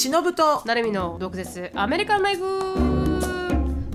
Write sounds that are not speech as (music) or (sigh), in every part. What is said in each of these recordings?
忍と。なるみの毒舌。アメリカンライフ。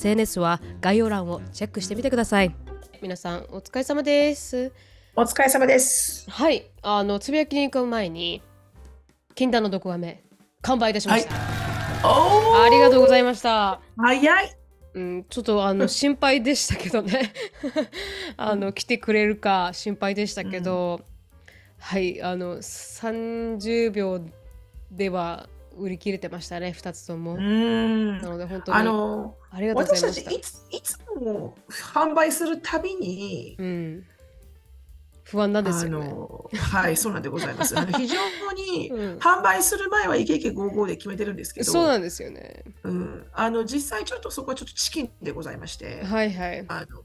SNS は概要欄をチェックしてみてください。皆さんお疲れ様です。お疲れ様です。はい。あのつぶやきに行く前に禁断の毒アメ完売いたしました、おありがとうございました。ー早い。うん、ちょっとあの (laughs) 心配でしたけどね。(laughs) あの来てくれるか心配でしたけど、はい。あの30秒では売り切れてましたね2つとも、うーん。なので本当に。あのありがとう私た。たちいついつも販売するたびにうん、不安なんですあよね。のはいそうなんでございます。非常に (laughs) うん。販売する前はイケイケゴーゴーで決めてるんですけどそうなんですよね。うん、あの実際ちょっとそこはちょっとチキンでございまして、はいはい。あの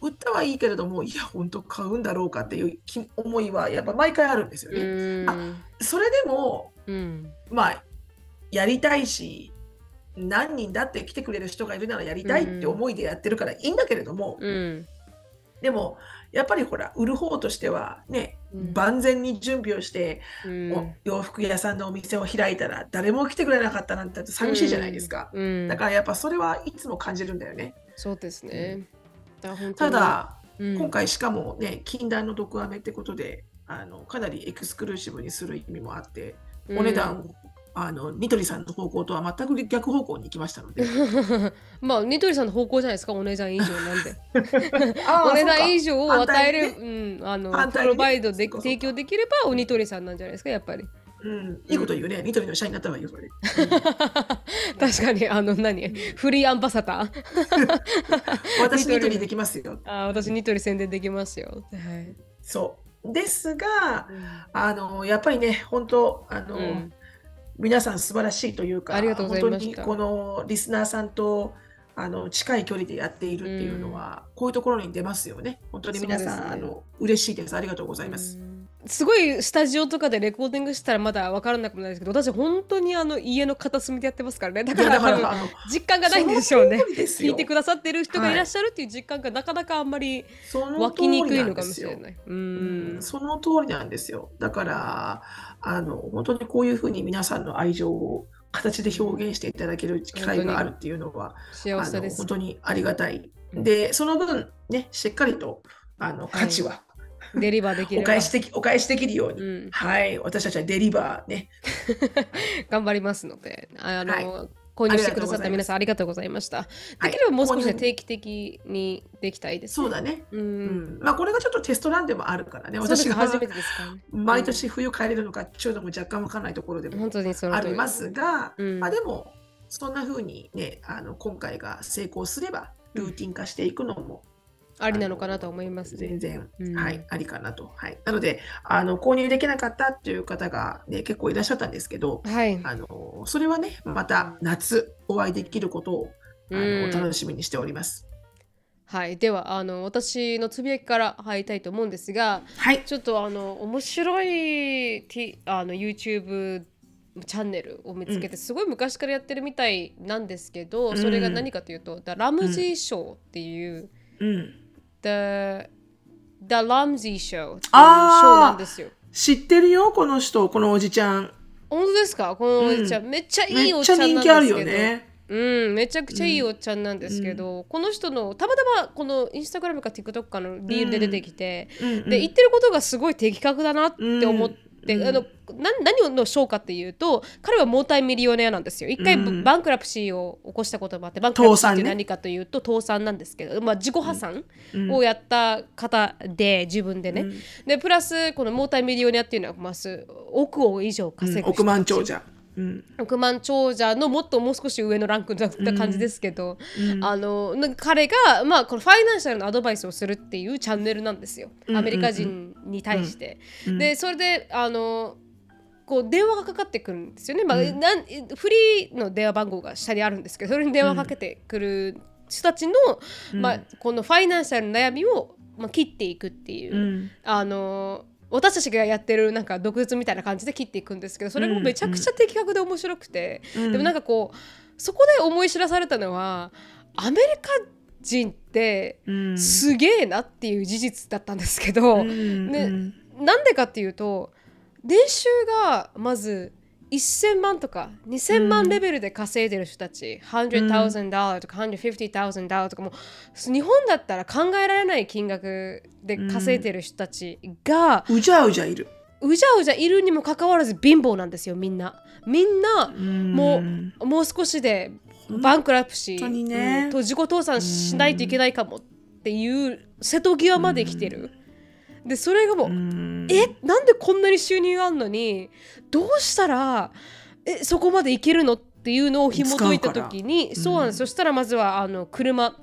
売ったはいいけれどもいや本当買うんだろうかっていう気思いはやっぱ毎回あるんですようね。ーん。それでもうん。まあやりたいし何人だって来てくれる人がいるならやりたいって思いでやってるからいいんだけれども、うん。でもやっぱりほら売る方としてはね、うん。万全に準備をして、うん。お洋服屋さんのお店を開いたら誰も来てくれなかったなんて寂しいじゃないですか。うん。だからやっぱそれはいつも感じるんだよね。そうですね。ただ、うん。今回しかもね禁断の毒アメってことであのかなりエクスクルーシブにする意味もあって、お値段あのニトリさんの方向とは全く逆方向に行きましたので。(laughs) まあニトリさんの方向じゃないですかお値段以上なんで。(laughs) お値段以上を与える、にうん、あのプロバイドで提供できればおニトリさんなんじゃないですかやっぱり。うん、いいこと言うね、ニトリの社員になったわよそれ。(laughs) 確かにあの何？フリーアンバサダー？私ニトリニトリできますよ。あ私ニトリ宣伝できますよ。はい、そう。ですがあのやっぱりね本当あの、うん皆さん素晴らしいというかありがとうございました。本当にこのリスナーさんとあの近い距離でやっているっていうのは、こういうところに出ますよね。本当に皆さん、ねあの嬉しいですありがとうございます、うん。すごいスタジオとかでレコーディングしたらまだ分からなくなるんですけど私本当にあの家の片隅でやってますからね。だいから多分実感がないんでしょうね。聞いてくださってる人がいらっしゃるっていう実感がなかなかあんまり湧きにくいのかもしれない。ううんん。その通りなんですよ。だから、あの、本当にこういうふうに皆さんの愛情を形で表現していただける機会があるっていうのは、あの幸せです本。当にありがたい。うんで、その分、ね、しっかりと、あの、価値はデリバーできればお返しでき、お返しできるように、うん、はい、私たちはデリバーね。(laughs) 頑張りますので、あの、はい購入してくださった皆さんありがとうございました。はいできればもう少し、定期的にできたいです、そうだね。う。うんん。まあ、これがちょっとテストランでもあるからね。私が初めてですか、毎年冬帰れるのかっていうのも若干わからないところでも本当にその通りありますが、うんまあでもそんな風にねあの今回が成功すればルーティン化していくのもありなのかなと思います。全然、うん。はいありかなと、はい、なのであの購入できなかったっていう方が、ね、結構いらっしゃったんですけどはい。あのそれはねまた夏お会いできることをあうん。の楽しみにしております。はい、ではあの私のつぶやきから入りたいと思うんですがはい。ちょっとあの面白い T あの YouTube チャンネルを見つけてすごい昔からやってるみたいなんですけど、うん。それが何かというと「The Ramsey Show」っていう、うん、The, The Ramsey Show. っていうショーなんですよ。知ってるよこの人このおじちゃん。本当ですか？このおじちゃん、めっちゃいめっいおっちゃんなんですけど。ちゃ人気あるよね。うん、めちゃくちゃいいおっちゃんなんですけど、この人のたまたまこのインスタグラムか TikTok かのリールで出てきて、うん。うんで言ってることがすごい的確だなって思って、うん。あのな何の賞かっていうと彼はモータイミリオネアなんですよ。一回うん。バンクラプシーを起こしたこともあってバンクラプシーって何かというと倒産なんですけど、まあ、自己破産うん。をやった方で自分でね、でプラスこのモータイミリオネアっていうのはまず億を以上稼ぐ人億万長者。うん。億万長者のもっともう少し上のランクだった感じですけど、あのなんか彼が、まあ、このファイナンシャルのアドバイスをするっていうチャンネルなんですよ。アメリカ人に対して。でそれであのこう電話がかかってくるんですよね、まあうん。なんフリーの電話番号が下にあるんですけどそれに電話かけてくる人たちの、うん。まあ、このファイナンシャルの悩みを、まあ、切っていくっていう、うん。あの私たちがやってるなんか毒舌みたいな感じで切っていくんですけどそれもめちゃくちゃ的確で面白くて、うん。でもなんかこうそこで思い知らされたのはアメリカ人ってうん。すげえなっていう事実だったんですけど、うんねうん。なんでかっていうと年収がまず1000万とか2000万レベルで稼いでる人たち、100,000とか150,000とかもう日本だったら考えられない金額で稼いでる人たちが、うじゃうじゃいる。うじゃうじゃいるにもかかわらず貧乏なんですよみんな。みんなもん。うもう少しでバンクラプシー、ね。うんと自己倒産しないといけないかもっていう瀬戸際まで来てる、でそれがもう、うん。え？なんでこんなに収入あんのにどうしたらえそこまでいけるのっていうのを紐解いた時にそうなんです、そしたらまずはあの車。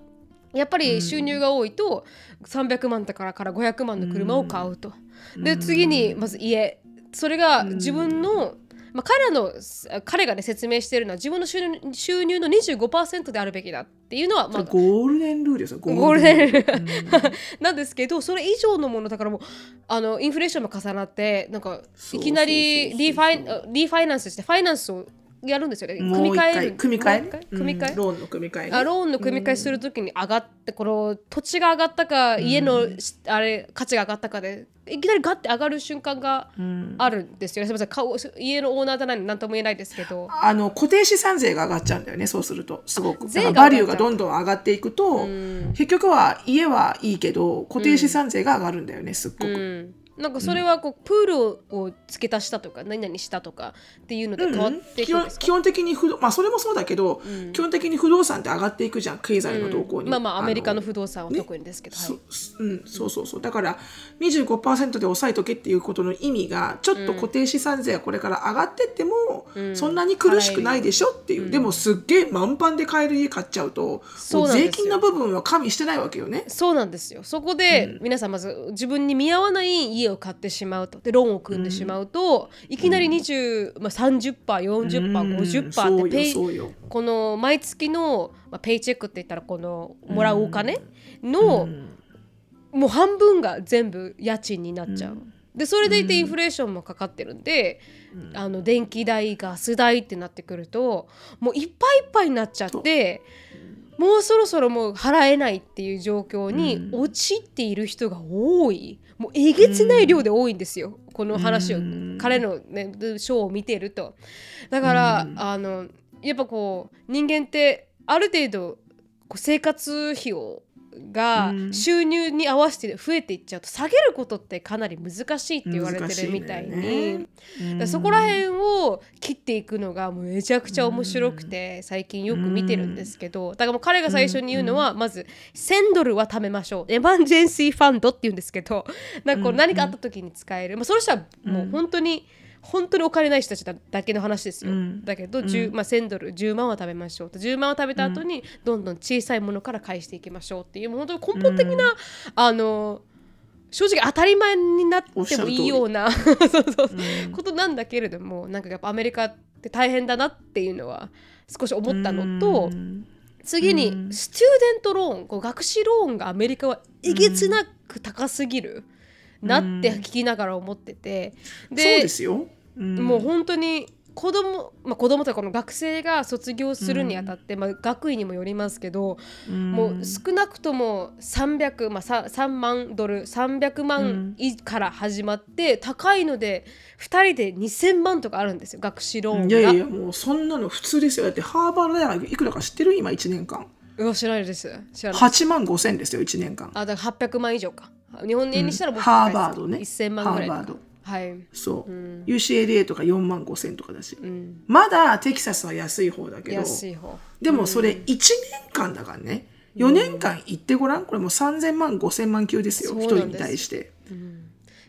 やっぱり収入が多いと300万だからから500万の車を買うと。で次にまず家。それが自分の、まあ、彼らの彼がね説明しているのは自分の収入収入の25%であるべきだっていうのは、まあ、ゴールデンルールですよ。(laughs) ゴールデンルール。うん。なんですけどそれ以上のものだからもうあのインフレーションも重なってなんかいきなりリファイリファイナンスしてファイナンスをやるんですよね。組み替える回組み替え？組み替え、ローンの組み替えね。あローンの組み替えするときに上がってこの土地が上がったか家のしあれ価値が上がったかでいきなりガッて上がる瞬間がうん。あるんですよね。すみません。顔家のオーナーじゃない何とも言えないですけど。あの固定資産税が上がっちゃうんだよねそうすると。すごく。税がバリュー上がどんどん上がっていくと、ん。結局は家はいいけど固定資産税が上がるんだよねすっごく、うんなんかそれはこうプールを付け足したとか何々したとかっていうので変わってい基くんですか、本基本的に不動まあそれもそうだけど、うん。基本的に不動産って上がっていくじゃん経済の動向に、まあまあアメリカのあ不動産は特にですけど、そはい、うん、そうそうそう。だから25%で抑えとけっていうことの意味がちょっと固定資産税がこれから上がってっても、うん。そんなに苦しくないでしょっていう、でもすっげえ満帆で買える家買っちゃうとそう税金の部分は加味してないわけよね。そうなんですよ。そこで皆さんまず自分に見合わない家を買ってしまうと。でローンを組んでしまうと、いきなり20、まあ、30%40%50% そうってペイ。この毎月の、まあ、ペイチェックって言ったらこのもらうお金の、もう半分が全部家賃になっちゃう。でそれでいてインフレーションもかかってるんで、あの電気代ガス代ってなってくるともういっぱいいっぱいになっちゃってもうそろそろもう払えないっていう状況に陥っている人が多いもうえげつない量で多いんですよ、この話を、うん。彼の、ね、ショーを見てると。だから、あのやっぱこう人間ってある程度こう生活費をがうん。収入に合わせて増えていっちゃうと下げることってかなり難しいって言われてるみたいに、ねそこら辺を切っていくのがもうめちゃくちゃ面白くて最近よく見てるんですけど。だからもう彼が最初に言うのはまず1000ドルは貯めましょう。エマンジェンシーファンドって言うんですけど。なんかこう何かあった時に使える、まあ、その人はもう本当に、本当にお金ない人たちだだけの話ですよ、うん。だけど、10まあ、1000ドル10万は食べましょうと。10万を食べた後にどんどん小さいものから返していきましょうっていうもう本当に根本的な、あの正直当たり前になってもいいような (laughs) そうそうことなんだけれどもなんかやっぱアメリカって大変だなっていうのは少し思ったのと、うん。次にうん。スチューデントローンこう学士ローンがアメリカはえげつなく高すぎるなって聞きながら思ってて、そうですよ。うん。もう本当に子供まあ子供というかこの学生が卒業するにあたって、まあ、学位にもよりますけど、もう少なくとも300、まあ、さ3万ドル300万いから始まって、高いので2人で2000万とかあるんですよ学士ローンが。いやいやもうそんなの普通ですよ。だってハーバード大学いくらか知ってる？今1年間。うわ知らないです。知らない。8万5千ですよ1年間。あだから800万以上か日本円にしたらもうハーバードね。1000万ぐらいハーバード。はい、そう、うん。UCLA とか4万5千とかだし、うん、まだテキサスは安い方だけど。安い方。でもそれ1年間だからね。4年間行ってごらん？これもう3000万5000万級ですよ。1人に対して、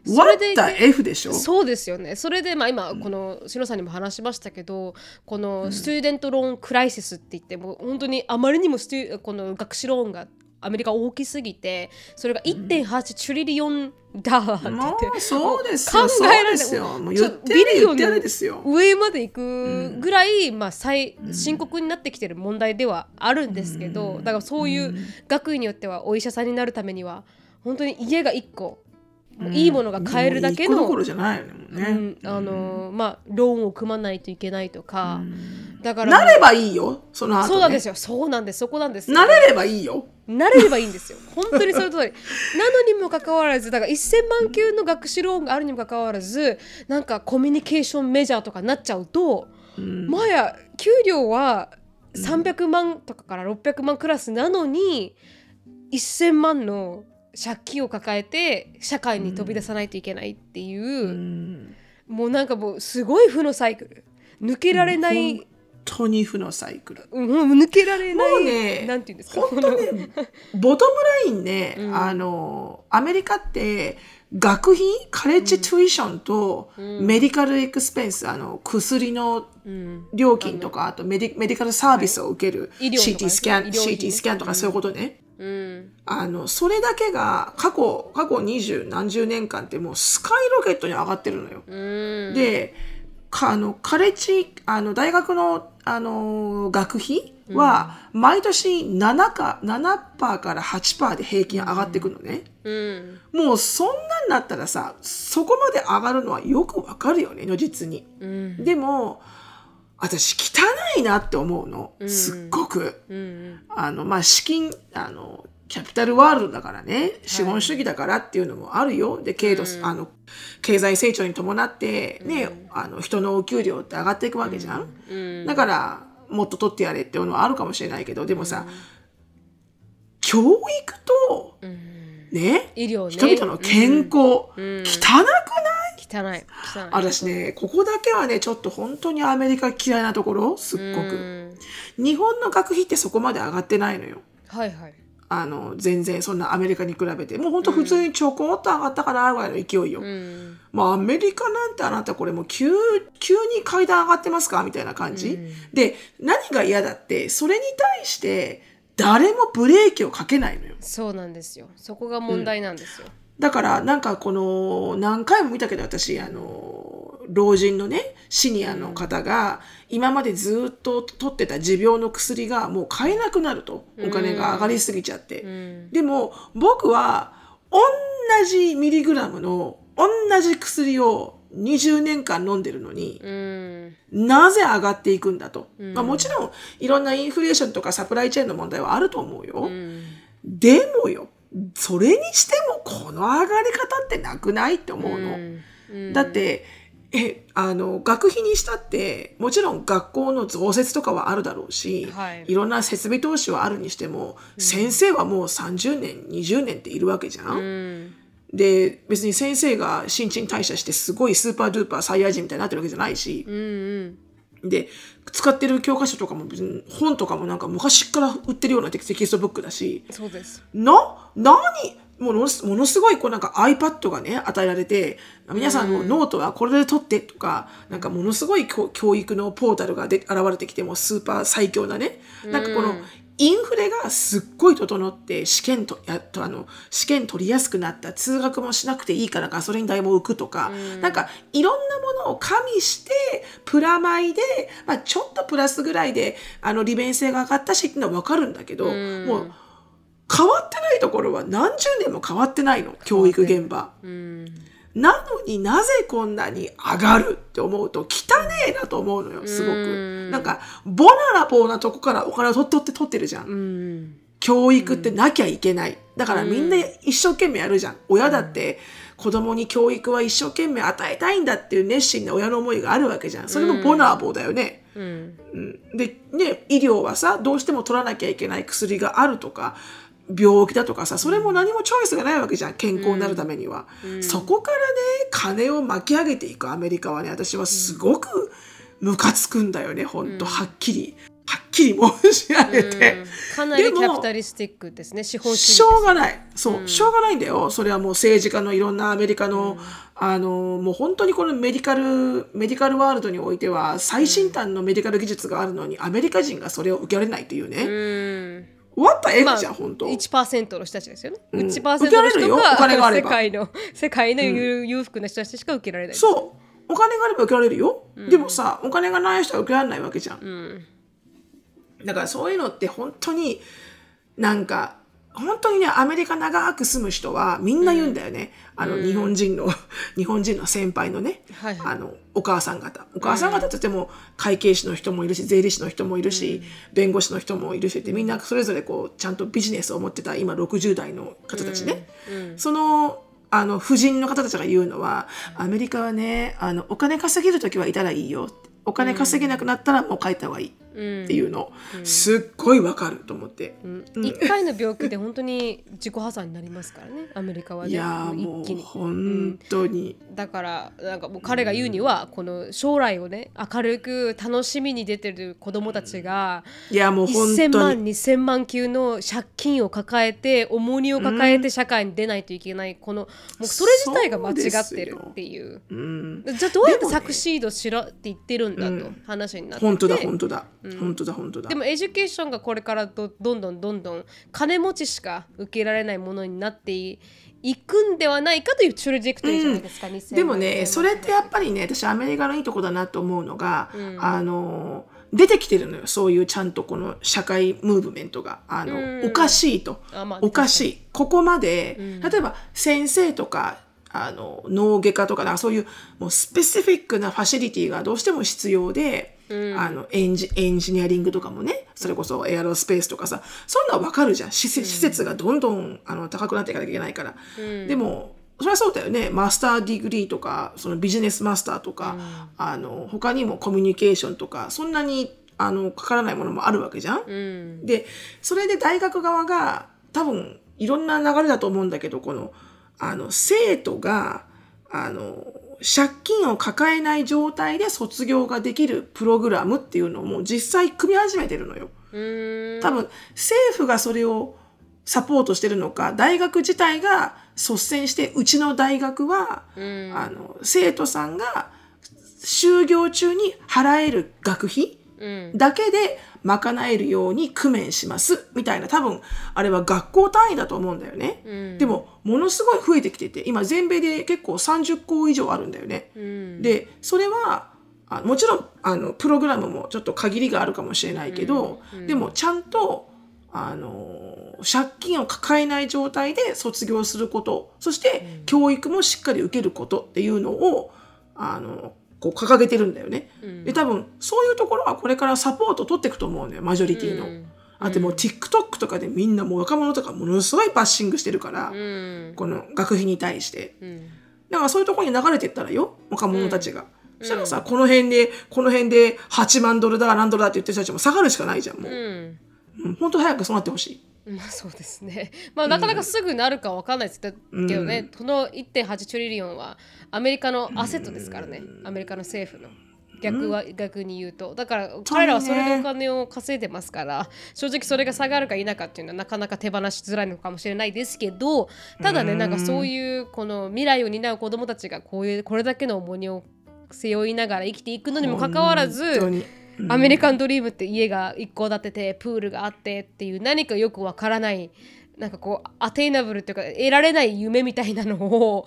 それで F でしょ？そうですよね。それでまあ今この篠さんにも話しましたけどこの student loan crisis って言ってもう本当にあまりにも stu この学資ローンがアメリカ大きすぎてそれが1.8 trillion ダーって言もってうそうです考えられですよ。もう言って billion。上まで行くぐらい、まあ、最深刻になってきてる問題ではあるんですけど、だからそういう学位によってはお医者さんになるためには本当に家が1個、いいものが買えるだけの、もう一個どころじゃないよね。あのーまあローンを組まないといけないとか、だからなればいいよ。その後、ね。そうなんですよそうなんですそこなんですよなれればいいよ。なれればいいんですよ。(laughs) 本当にその通り。なのにもかかわらずだから1000万級の学士ローンがあるにもかかわらずなんかコミュニケーションメジャーとかになっちゃうと、まや給料は300万とかから600万クラスなのに1000万の借金を抱えて社会に飛び出さないといけないっていう、うん。もうなんかもうすごい負のサイクル。抜けられない、本当に負のサイクル。うん、もう抜けられないもうねなんていうんですか本当ね、ボトムラインね、うん。あの、アメリカって、学費、カレッジトゥイションと、メディカルエクスペンス、あの、薬のうん。料金とか、あとメディメディカルサービスを受ける、医療とかね。CT スキャン、CT スキャンとかそういうことね。うん。あの、それだけが、過去、過去二十何十年間ってもうスカイロケットに上がってるのよ。うん。で、かあの、カレッジ、あの、大学の、あの、学費は、毎年7か、7%から8%で平均上がっていくのね。うんもうそんなんなったらさ、そこまで上がるのはよくわかるよね、如実に。うんでも、私汚いなって思うの。すっごく。うんあの、まあ、資金、あの、キャピタルワールドだからね、資本主義だからっていうのもあるよ。で、経度、あの、経済成長に伴って、ね、あの、人のお給料って上がっていくわけじゃん。うん。だから、もっと取ってやれっていうのはあるかもしれないけど、でもさ、教育と、うん。ね、医療ね。人々の健康、汚くない？汚い。汚い。私ね、ここだけはね、ちょっと本当にアメリカ嫌いなところ、すっごく。うん。日本の学費ってそこまで上がってないのよ。はいはいあの、全然そんなアメリカに比べて。もう本当普通にちょこっと上がったかなぐらいの勢いよ。うんまあアメリカなんてあなたこれもう急、急に階段上がってますかみたいな感じ。で、何が嫌だって、それに対して誰もブレーキをかけないのよ。そうなんですよそこが問題なんですよだからなんかこの何回も見たけど私あの老人のねシニアの方が今までずっと取ってた持病の薬がもう買えなくなるとお金が上がりすぎちゃって、うん。でも僕は同じミリグラムの同じ薬を20年間飲んでるのに、うん。なぜ上がっていくんだと。まあもちろんいろんなインフレーションとかサプライチェーンの問題はあると思うよ。うん。でもよ、それにしてもこの上がり方ってなくないって思うの。うん。だって、え、あの、学費にしたって、もちろん学校の増設とかはあるだろうし、はい。いろんな設備投資はあるにしても、先生はもう30年、20年っているわけじゃん。うん。で、別に先生が新陳代謝してすごい super duper サイヤ人みたいになってるわけじゃないし、うんうん。で、使ってる教科書とかも別に本とかもなんか昔から売ってるような textbook だし、そうです。な、何ものすものすごいこうなんか iPad がね、与えられて、皆さんのノートはこれで取ってとか、なんかものすごい教教育のポータルがで現れてきてもスーパー最強なね。なんかこのインフラがすっごい整って試験と、やっとあの、試験取りやすくなった、通学もしなくていいからガソリン代も浮くとか、なんかいろんなものを加味して、プラマイで、まあちょっとプラスぐらいで、あの利便性が上がったしっていうのはわかるんだけど、もう、変わってないところは何十年も変わってないの教育現場。うん。なのになぜこんなに上がるって思うと汚ねえなと思うのよすごく。なんかボナラボーなとこからお金を取って取って取ってるじゃん。うん。教育ってなきゃいけない。だからみんな一生懸命やるじゃん。親だって子供に教育は一生懸命与えたいんだっていう熱心な親の思いがあるわけじゃん。それもボナラボーだよね、うん。うん。でね医療はさどうしても取らなきゃいけない薬があるとか病気だとかさそれも何もチョイスがないわけじゃん健康になるためには、そこからね金を巻き上げていくアメリカはね私はすごくムカつくんだよねほん。とはっきり。はっきり申し上げて、かなりキャピタリスティックですね資本主義しょうがない。そう、しょうがないんだよ。それはもう政治家のいろんなアメリカの、あの、もう本当にこのメディカル、メディカルワールドにおいては、最新端のメディカル技術があるのに、アメリカ人がそれを受けられないというね。うん What the あじゃん、本当。1%の人たちですよね。うん1%受けらの人れるよお金ががあれば世界の世界の裕裕福な人たちしか受けられない。そう。お金があれば受けられるよ。でもさ、お金がない人は受けられないわけじゃん。だからそういうのって本当になんか本当にねアメリカ長く住む人はみんな言うんだよね、あの日本人の (laughs) 日本人の先輩のね、はいはい。あのお母さん方。お母さん方って言っても会計士の人もいるし税理士の人もいるし、弁護士の人もいるしってみんなそれぞれこうちゃんとビジネスを持ってた今60代の方たちね、そのあの婦人の方たちが言うのはアメリカはねあのお金稼げる時はいたらいいよお金稼げなくなったらもう帰った方がいいっていうの、すっごいわかると思って、一回の病気で本当に自己破産になりますからね、(laughs) アメリカはね。いやーもう。本当に、だからなんかもう彼が言うには、この将来をね明るく楽しみに出てる子供たちが、いやもう本1000当万に2000万級の借金を抱えて重荷を抱えて社会に出ないといけない、このもうそれ自体が間違ってるっていう。うん。じゃあどうやってサクシードしろって言ってるんだと話になってて、本当だ本当だ、本当だ本当だ。でも e ducation がこれからどどんどんどんどん金持ちしか受けられないものになっていくんではないかという trajectory じゃないですか、2000でもねそれってやっぱりね私アメリカのいいとこだなと思うのが、あの出てきてるのよそういうちゃんとこの社会ムーブメントが。あの、おかしいと、あまあおかしい。ここまで、例えば先生とかあの脳外科とかなんかそういうもう specific な facility がどうしても必要で、あの engi engineering とかもねそれこそ aerospace とかさそんなの分かるじゃん。施設施設がどんどんあの高くなっていかなきゃいけないから、でもそれはそうだよね。 master degree とかその business master とか、あの他にもコミュニケーションとかそんなにあのかからないものもあるわけじゃん。うん。でそれで大学側が多分いろんな流れだと思うんだけどこのあの生徒があの借金を抱えない状態で卒業ができるプログラムっていうのをもう実際組み始めてるのよ。多分政府がそれをサポートしてるのか大学自体が率先してうちの大学は、あの生徒さんが就業中に払える学費うん。だけで賄えるように工面します。みたいな。多分あれは学校単位だと思うんだよね、うん。でもものすごい増えてきてて今全米で結構30校以上あるんだよね、うん。でそれはあもちろんあのプログラムもちょっと限りがあるかもしれないけど、でもちゃんとあの借金を抱えない状態で卒業することそして教育もしっかり受けることっていうのをあのこう掲げてるんだよね。で多分そういうところはこれからサポート取っていくと思うのよマジョリティの。うんあともう TikTok とかでみんなもう若者とかものすごいバッシングしてるから、うんこの学費に対して。うんだからそういうところに流れていったらよ若者たちが。そしたらさ、この辺でこの辺で8万ドルだ何ドルだって言ってる人たちも下がるしかないじゃんもうん、本当早くそうなってほしい。まあそうですね。まあなかなかすぐなるかわかんないですけどね、この1.8トリリオンはアメリカのアセットですからね、アメリカの政府の。逆は逆に言うと。だから彼らはそれでお金を稼いでますから正直それが下がるか否かっていうのはなかなか手放しづらいのかもしれないですけどただねなんかそういうこの未来を担う子供たちがこういうこれだけの重荷を背負いながら生きていくのにもかかわらず本当にアメリカンドリームって家が一戸建ててプールがあってっていう何かよくわからないなんかこうアテイナブルっていうか得られない夢みたいなのを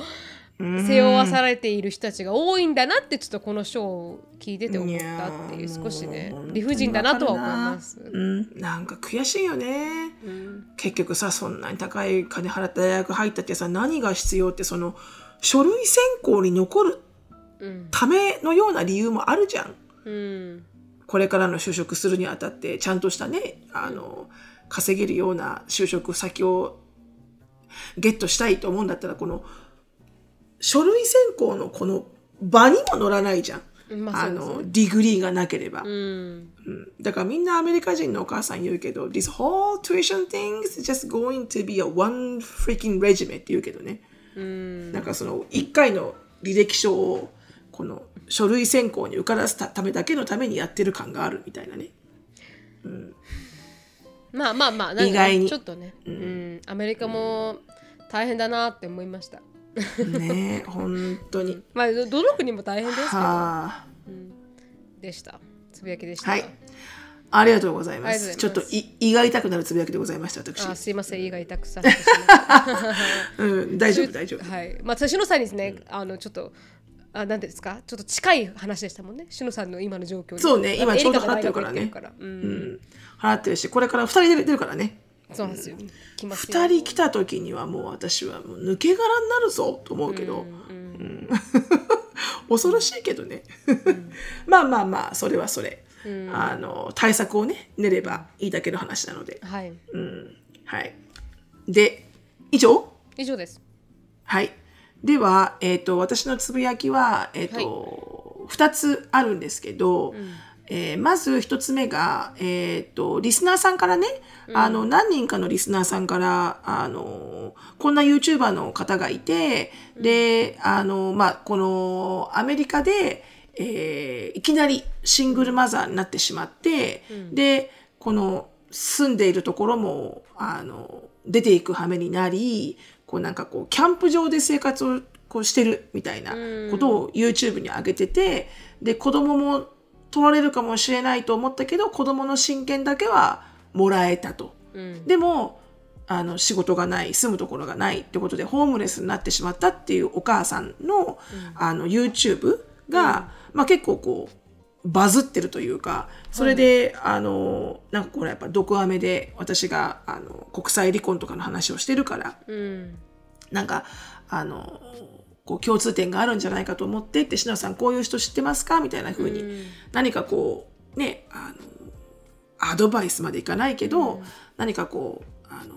背負わされている人たちが多いんだなってちょっとこのショーを聞いてて思ったっていう少しね理不尽だなとは思います。うん、なんか悔しいよね。うん。結局さそんなに高い金払って大学入ったってさ何が必要ってその書類選考に残るうん。ためのような理由もあるじゃん。うんこれからの就職するにあたってちゃんとしたねあの稼げるような就職先をゲットしたいと思うんだったらこの書類選考のこの場にも乗らないじゃん。まああの degree がなければ、うん。うん。だからみんなアメリカ人のお母さん言うけど This whole tuition thing is just going to be a one freaking resume って言うけどね。うん。なんかその1回の履歴書をこの書類選考に受からせたためだけのためにやってる感があるみたいなね。まあまあまあなんか意外にちょっとね、うん、アメリカも大変だなって思いました。ねえ本当に。(laughs) まあどどの国も大変ですけど。はあ。でした。つぶやきでした。はい。ありがとうございます。ちょっとい胃が痛くなるつぶやきでございました、私。あすいません。胃が痛くさ (laughs) うん、大丈夫、(laughs) 大丈夫。はい。まあ、しのさんにですね、あの、ちょっと、あ、なんですか、ちょっと近い話でしたもんね。しのさんの今の状況にそうね今ちょうど払ってるからねうん。払ってるし、これから2人出る出るからね。そうなんですよ。来ますよ2人来た時にはもう私はもう抜け殻になるぞと思うけど、うん (laughs) 恐ろしいけどね。(laughs) まあまあまあ、それはそれ。あの対策をね、練ればいいだけの話なので。はい。うん、はい。で、以上？以上です。はい。では、えっ、と、私のつぶやきは、えっ、と、二つあるんですけど、えーまず1つ目が、えー、とリスナーさんからね、あの何人かのリスナーさんからあのこんな YouTuber の方がいて、であの、まあ、このアメリカで、えーいきなりシングルマザーになってしまって、でこの住んでいるところもあの出ていく羽目になりこうなんかこうキャンプ場で生活をこうしてるみたいなことを YouTube に上げててで子供も取られるかもしれないと思ったけど子供の親権だけはもらえたと。うん。でもあの仕事がない住むところがないってことでホームレスになってしまったっていうお母さんの,、あの YouTube が、まあ、結構こうバズってるというかそれで、あのなんかこれやっぱ毒アメで私があの国際離婚とかの話をしてるからうん。なんかあのこう共通点があるんじゃないかと思ってって篠田さんこういう人知ってますか？みたいな風に、何かこうねあのアドバイスまでいかないけど、何かこうあの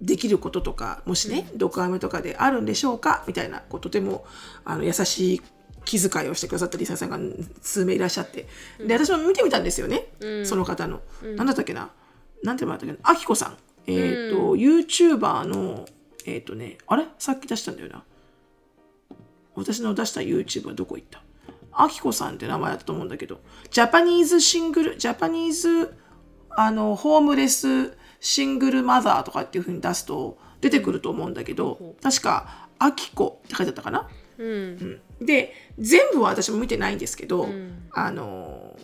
できることとかもしね、毒アメとかであるんでしょうか？みたいなこうとてもあの優しい気遣いをしてくださったリサさんが数名いらっしゃって。で私も見てみたんですよね、その方の、なんだったっけな？なんて言われたっけな？あきこさん。えっ、と、YouTuber のえっ、とねあれ？さっき出したんだよな。私の出した YouTube はどこ行った？あきこさんって名前だったと思うんだけど、ジャパニーズシングル、ジャパニーズ、あの、ホームレスシングルマザーとかっていう風に出すと出てくると思うんだけど、確か、あきこって書いてあったかな？うん。で、全部は私も見てないんですけど、あの、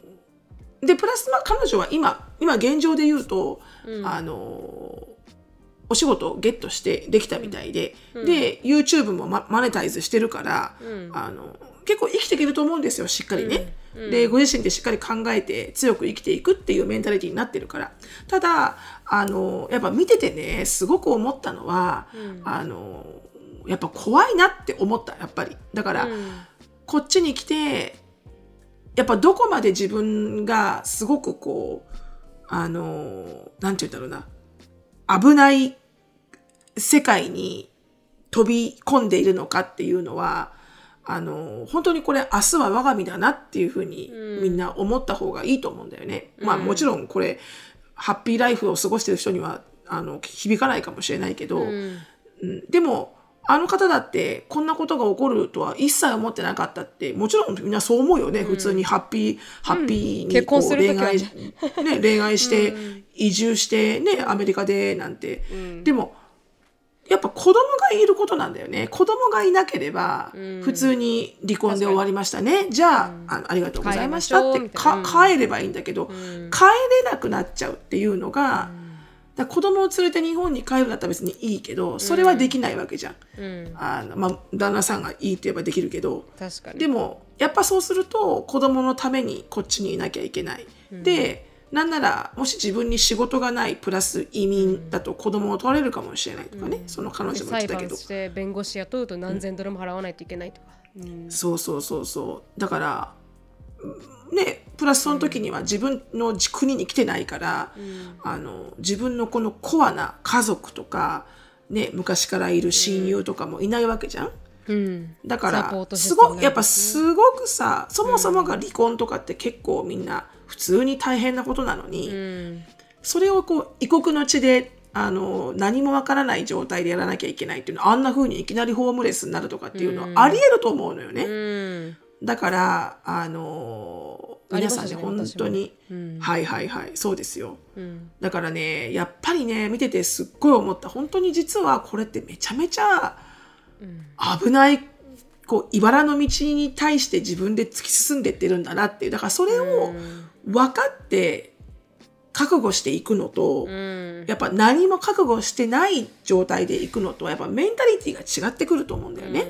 で、プラス、まあ、彼女は今、今現状で言うと、あの、お仕事をゲットしてできたみたいで、で、YouTube もママネタイズしてるから、あの、結構生きていけると思うんですよ、しっかりね。で、ご自身でしっかり考えて強く生きていくっていうメンタリティになってるから。ただ、あの、やっぱ見ててね、すごく思ったのは、あの、やっぱ怖いなって思った、やっぱり。だから、こっちに来て、やっぱどこまで自分がすごくこう、あの、なんて言うんだろうな、危ない世界に飛び込んでいるのかっていうのは、あの、本当にこれ明日は我が身だなっていうふうにみんな思った方がいいと思うんだよね。まあもちろんこれ、ハッピーライフを過ごしてる人には、あの、響かないかもしれないけど、うん。でも、あの方だってこんなことが起こるとは一切思ってなかったってもちろんみんなそう思うよね、普通にハッピーハッピーにこうする時は恋愛、ね、恋愛し (laughs) て移住してねアメリカでなんて、でもやっぱ子供がいることなんだよね。子供がいなければ普通に離婚で終わりましたね、じゃあ,、あありがとうございましたって。帰ればいいんだけど、帰れなくなっちゃうっていうのが、だ子供を連れて日本に帰るんだったら別にいいけどそれはできないわけじゃん。うん。あのまあ、旦那さんがいいって言えばできるけど確かに。でもやっぱそうすると子供のためにこっちにいなきゃいけない。でなんならもし自分に仕事がないプラス移民だと子供を取られるかもしれないとかね、その彼女も言ってたけど裁判して弁護士雇うと何千ドルも払わないといけないとか。うん。そうそうそうそうだからうんねプラスその時には自分の国に来てないから、あの自分のこのコアな家族とか、ね、昔からいる親友とかもいないわけじゃん。うん。だからすごいやっぱすごくさそもそもが離婚とかって結構みんな普通に大変なことなのに、うん。それをこう異国の地であの何もわからない状態でやらなきゃいけないっていうのはあんな風にいきなりホームレスになるとかっていうのはありえると思うのよね。うん。だからあの皆さんね本当に、うん。はいはいはい。そうですよ。うん。だからねやっぱりね見ててすっごい思った。本当に実はこれってめちゃめちゃ危ないこう茨の道に対して自分で突き進んでってるんだなって。いうだからそれを分かって覚悟していくのと、うん。やっぱ何も覚悟してない状態でいくのとはやっぱメンタリティが違ってくると思うんだよね。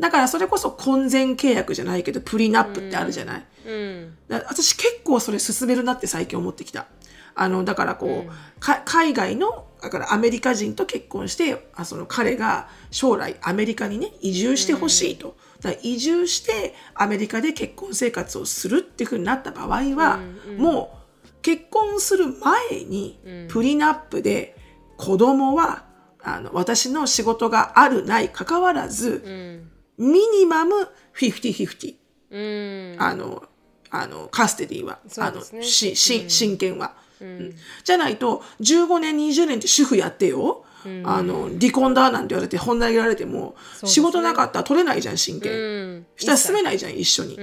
だからそれこそ婚前契約じゃないけどプリナップってあるじゃない？うん。だ私結構それ進めるなって最近思ってきた。あのだからこう、か海外のだからアメリカ人と結婚してあその彼が将来アメリカにね移住してほしいと、だ移住してアメリカで結婚生活をするっていうふうになった場合は、もう結婚する前にプリナップで子供はあの私の仕事があるないかかわらず、うんミニマム50-50。うん。あの、あの、カステディは、あの、し、し、親権は、うん。じゃないと、15年、20年って主婦やってよ。あの、離婚だなんて言われて、本投げられても、すね。仕事なかったら取れないじゃん、親う権。ん。したら住めないじゃん、一緒に。うん。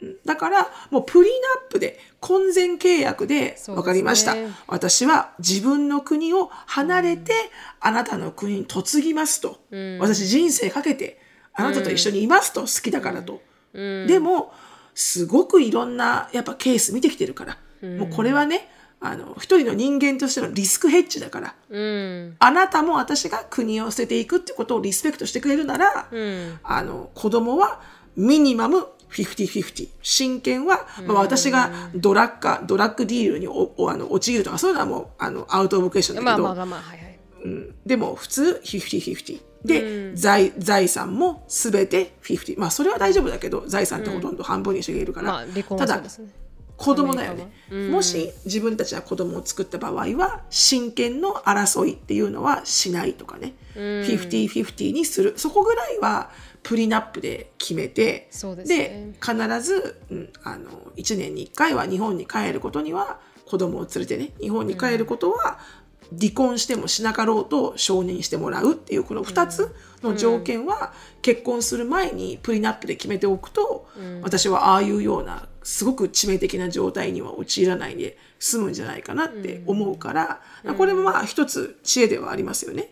うん。だから、もうプリナップで、婚前契約で、わかりました。私は自分の国を離れて、あなたの国に嫁ぎますと。私人生かけて、あなたと一緒にいますと、好きだからと。でも、すごくいろんな、やっぱケース見てきてるから。もうこれはね、あの、一人の人間としてのリスクヘッジだから。うんあなたも私が国を捨てていくってことをリスペクトしてくれるなら、うんあの、子供はミニマム50-50。親権は、まあ、私がドラッカー、ドラッグディールにおおあの陥るとか、そういうのはもう、あの、アウトオブクエスチョンだけど、まあまあまあはいはいうん、でも普通50-50。で、財財産もすべて50。まあそれは大丈夫だけど、財産ってほとんど半分にしているから。ただ子供だよね。もし自分たちが子供を作った場合は親権の争いっていうのはしないとかね、50-50にする。そこぐらいはプリナップで決めてで必ず、うん、あの1年に1回は日本に帰ることには子供を連れてね日本に帰ることは、離婚してもしなかろうと承認してもらうっていうこの2つの条件は結婚する前にプリナップで決めておくと、私はああいうようなすごく致命的な状態には陥らないで済むんじゃないかなって思うから、これもまあ一つ知恵ではありますよね。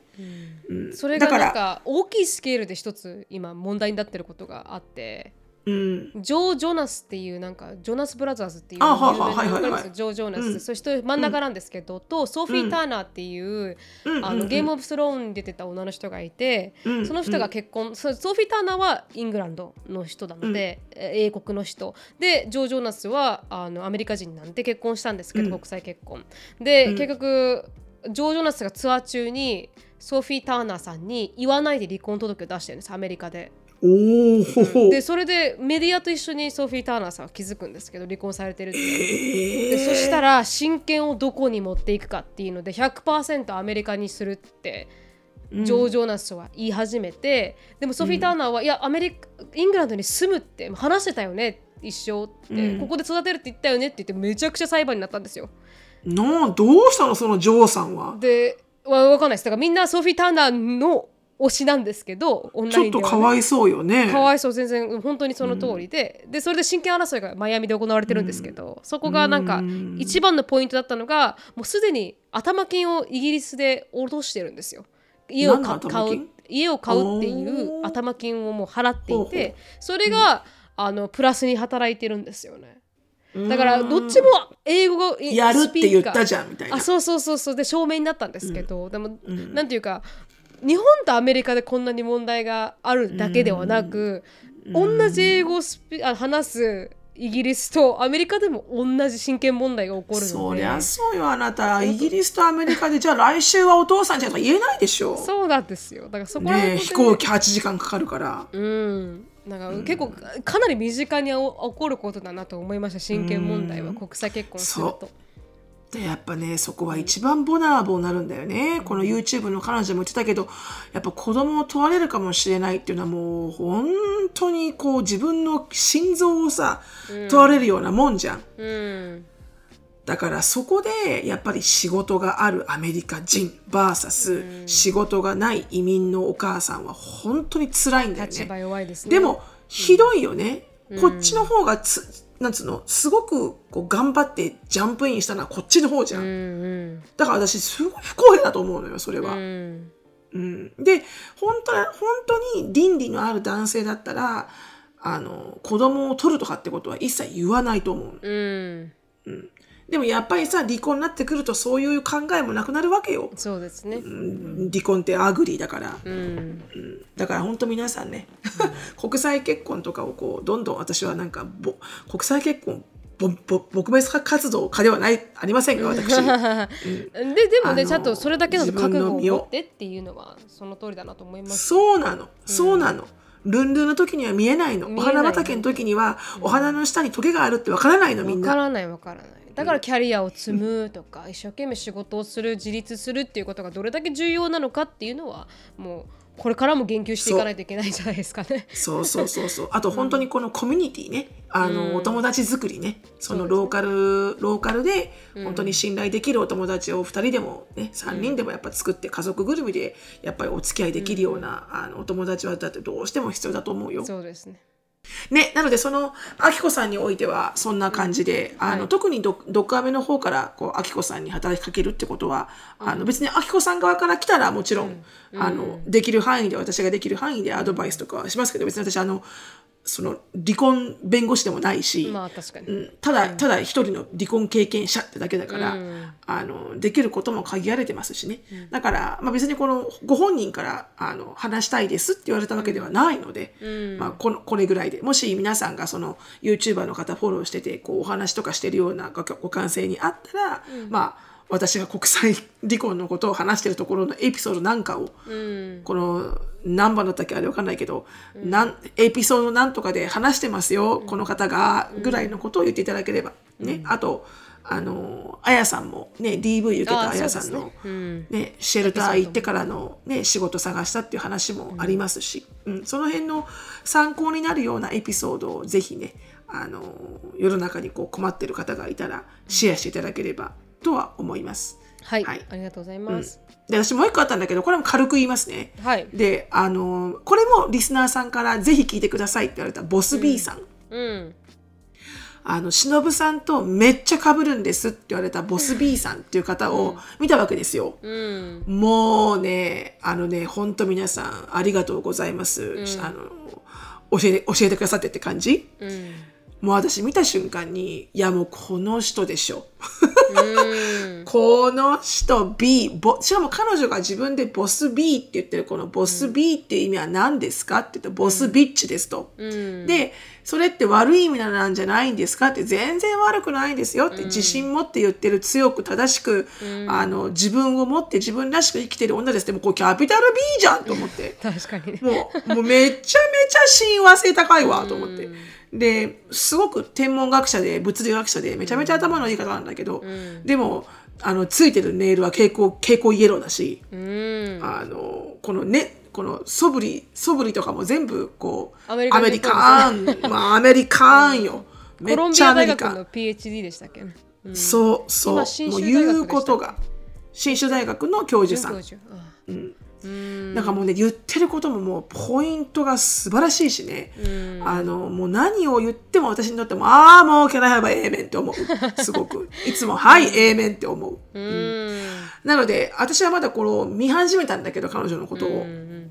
うん。それがなんか大きいスケールで一つ今問題になってることがあってうん。ジョー・ジョナスっていうなんかジョナス・ブラザーズっていうジョー・ジョナス、そして真ん中なんですけど、とソフィー・ターナーっていう、あのゲーム・オブ・スローンに出てた女の人がいて、うんその人が結婚、そソフィー・ターナーはイングランドの人なので、え英国の人。でジョー・ジョナスはあのアメリカ人なんで結婚したん。ですけど、国際結婚。で、結局ジョー・ジョナスがツアー中にソフィー・ターナーさんに言わないで離婚届を出してるんですアメリカで。おお、でそれでメディアと一緒にソフィー・ターナーさんは気づくんですけど離婚されてるってでそしたら親権をどこに持っていくかっていうので100%アメリカにするってジョー・ジョナスは言い始めて、でもソフィー・ターナーは、いやアメリカイングランドに住むって話してたよね一生って、ここで育てるって言ったよねって言ってめちゃくちゃ裁判になったんですよ。なあどうしたのそのジョーさんは？でわわかんないです。だからみんなソフィー・ターナーの推しなんですけどオンラちょっとインではね。かわいそうよね。かわいそう全然本当にその通りで、でそれで真剣争いがマイアミで行われてるんですけど、そこがなんか一番のポイントだったのがもうすでに頭金をイギリスで落としてるんですよ。家を買う金家を買うっていう頭金をもう払っていてそれが、あのプラスに働いてるんですよね。だからどっちも英語がやるって言ったじゃゃんみたいな。あそうそうそうそう。で証明になったんですけど、でも、なんていうか日本とアメリカでこんなに問題があるだけではなく、同じ英語をスピあ話すイギリスとアメリカでも同じ真剣問題が起こるので。そりゃそうよあなた。イギリスとアメリカでじゃあ来週はお父さんじゃとか言えないでしょ。そうなんですよ。だからそこら辺飛行機8時間かかるから。うん。なんか結構かなり身近に起こることだなと思いました真剣問題は。国際結婚すると。でやっぱねそこは一番ボナラボになるんだよね、この YouTube の彼女も言ってたけどやっぱ子供を問われるかもしれないっていうのはもう本当にこう自分の心臓をさ問われるようなもんじゃん、うん。だからそこでやっぱり仕事があるアメリカ人 VS 仕事がない移民のお母さんは本当に辛いんだよね。弱いですね。でもひどいよね。こっちの方がつ、なんつうの、すごくこう頑張って jump in したのはこっちの方じゃん。うんうんだから私すごい不公平だと思うのよ、それは。うんうん、で本当は本当に倫理のある男性だったらあの子供を取るとかってことは一切言わないと思う。うんでもやっぱりさ離婚になってくるとそういう考えもなくなるわけよ。そうですね。うん。離婚って ugly だから。うん。だから本当皆さんね、(laughs) 国際結婚とかをこうどんどん私はなんかぼ国際結婚ぼぼ撲滅活動家ではないありませんが私。(laughs) ででもねちゃんとそれだけの覚悟を持ってっていうのはその通りだなと思います。そうなの。そうなの、ルンルンの時には見えないの。お花畑の時にはお花の下にトゲがあるってわからないのみんな。わからないわからないだからキャリアを積むとか、一生懸命仕事をする自立するっていうことがどれだけ重要なのかっていうのはもうこれからも言及していかないといけないんじゃないですかね。そうそうそうそう。(laughs) あと本当にこのコミュニティね。あの、うん。お友達作りね。そのローカルローカルで本当に信頼できるお友達を2人でもね3人でもやっぱ作って家族ぐるみでやっぱりお付き合いできるような、あのお友達はだってどうしても必要だと思うよ。そうですね。ね、なのでそのあきこさんにおいてはそんな感じで、あのはい。特にドドクアメの方からこうあきこさんに働きかけるってことは、あの別にあきこさん側から来たらもちろん、あのできる範囲で私ができる範囲でアドバイスとかはしますけど別に私あのその離婚弁護士でもないし、まあ確かに。うん、ただただ一人の離婚経験者ってだけだから、うん。あのできることも限られてますしね、だから、まあ、別にこのご本人からあの話したいですって言われたわけではないので、うん。まあ、このこれぐらいで。もし皆さんがその YouTuber の方フォローしててこうお話とかしてるようなごご感性にあったら、まあ私が国際離婚のことを話してるところのエピソードなんかをうん。この何番だったっけあれわかんないけど、なんエピソードなんとかで話してますよ、この方がぐらいのことを言っていただければ、ねあとあのあやさんもね DV 受けたあやさんのねうん。ね、シェルター行ってからの、ね、仕事探したっていう話もありますし、うんその辺の参考になるようなエピソードをぜひねあの世の中にこう困ってる方がいたらシェアしていただければとは思います。はい、はいありがとうございます。で私もう一個あったんだけどこれも軽く言いますね。はい。であのこれもリスナーさんからぜひ聞いてくださいって言われたボス B さん、うん。あの忍さんとめっちゃ被るんですって言われたボス B さんっていう方を見たわけですよ。うん。もうね、あのね、本当皆さんありがとうございます。あの教えて教えてくださってって感じ。うん。もう私見た瞬間に、いやもうこの人でしょ。うん。(laughs) この人 B ボ、しかも彼女が自分でボス B って言ってるこのボス B っていう意味は何ですかって言ったらボスビッチですと。うん。で、それって悪い意味なんじゃないんですかって全然悪くないですよって自信持って言ってる強く正しく、あの自分を持って自分らしく生きてる女ですってもうこれキャピタル B じゃんと思って (laughs) 確かにね。もうもうめちゃめちゃ親和性高いわと思って。ですごく天文学者で物理学者でめちゃめちゃ頭のいい方なんだけど、でもあのついてるネイルは蛍光蛍光イエローだし、うん。あのこのねこの素振り素振りとかも全部こうアメリカンアメリカン、まあアメリカンよ、めコロンビっちゃアア大学メリカ。ンの PhD でしたっけ？ね。うん。そうそう。もう言うことが信州大学の教授さん。うん。なんかもうね言ってることももうポイントが素晴らしいしね、うん。あのもう何を言っても私にとってもああもう Can I have a amen って思う。(laughs) すごく。いつもはい amen って思う。うん。なので私はまだこの見始めたんだけど彼女のことを、うん。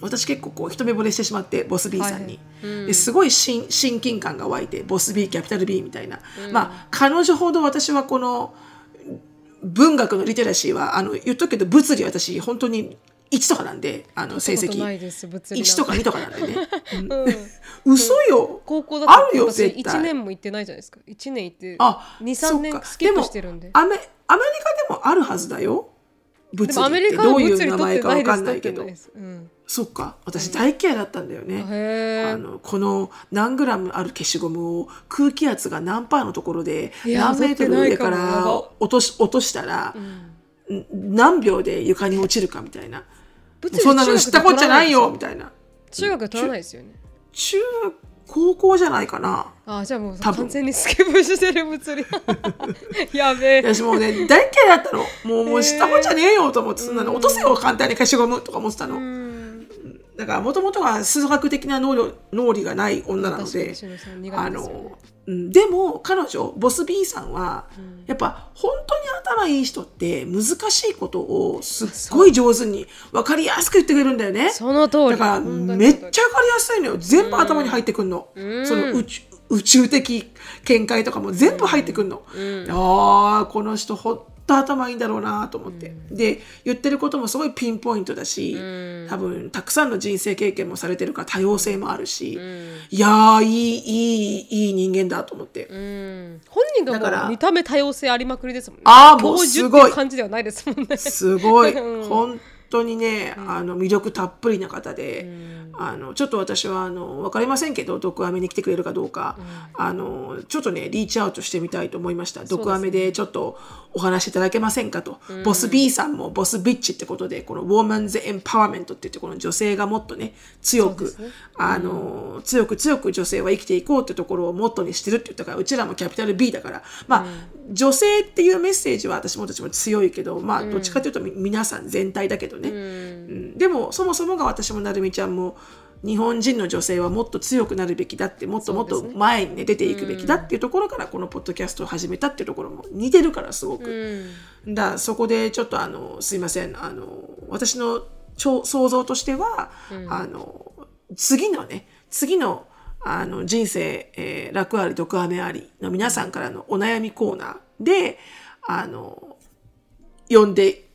私結構こう一目惚れしてしまってボス B さんに、はいうん。ですごい親親近感が湧いてボス B キャピタル B みたいな、まあ彼女ほど私はこの文学のリテラシーはあの言っとくけど物理私本当に1とかなんであの成績。ないです物理なんて。1とか2とかなんでね、うん。嘘よ。高校だとあるよ私絶対。1年も行ってないじゃないですか。1年行ってあ23そっか。年スキップしてるんで。もアメアメリカでもあるはずだよ。物理って。どういう名前かってないです分かんないけど。うんそっか。私大嫌いだったんだよね、あのこの何グラムある消しゴムを空気圧が何パーのところで何メートル上からば落とし落としたら、ん。何秒で床に落ちるかみたいな。そんなの知ったこっちゃないよみ中たいな。中学で取らないですよね。中高校じゃないかな。あじゃあもう多分。完全にスキップしてる物理。(laughs) やべえ。私もうね大嫌いだったの。もうもう知ったこっちゃねえよと思ってそんなの。落とせよ簡単に消しゴムとか思ってたの、うんだからもともとは数学的な能力能力がない女なので確かに篠井さん苦あの、うん、でも彼女ボス B さんは、やっぱ本当に頭いい人って難しいことをすっごい上手に分かりやすく言ってくれるんだよね。その通り。だからめっちゃ分かりやすいのよ。全部頭に入ってくんの、その宇宙宇宙的見解とかも全部入ってくんの、ああこの人ほんと頭いいんだろうなと思って、で言ってることもすごいピンポイントだし、多分たくさんの人生経験もされてるから多様性もあるし、いやーいいいいいい人間だと思って、うん。本人がだから見た目多様性ありまくりですもんね。あーもうすごい。感じではないですもんね。すごい。(laughs) 本当にね、あの魅力たっぷりな方で、あのちょっと私はあの分かりませんけど毒アメに来てくれるかどうか、あのちょっとねリーチアウトしてみたいと思いました。毒アメでちょっとお話しいただけませんかと、ボス B さんもボスビッチってことでこのウォーマンズエンパワーメントって言ってこの女性がもっとね強く、あの強く強く女性は生きていこうってところをモットーにしてるって言ったからうちらもキャピタル B だからまあ、女性っていうメッセージは私もたちも強いけどまあどっちかというとみ皆さん全体だけどね、うん。でもそもそもが私もなるみちゃんも日本人の女性はもっと強くなるべきだってもっともっと前に、ね、出ていくべきだっていうところからこのポッドキャストを始めたっていうところも似てるからすごく。だからそこでちょっとあのすいませんあの私の想像としては、あの次のね次のあの人生、えー楽あり毒あめありの皆さんからのお悩みコーナーであの呼んで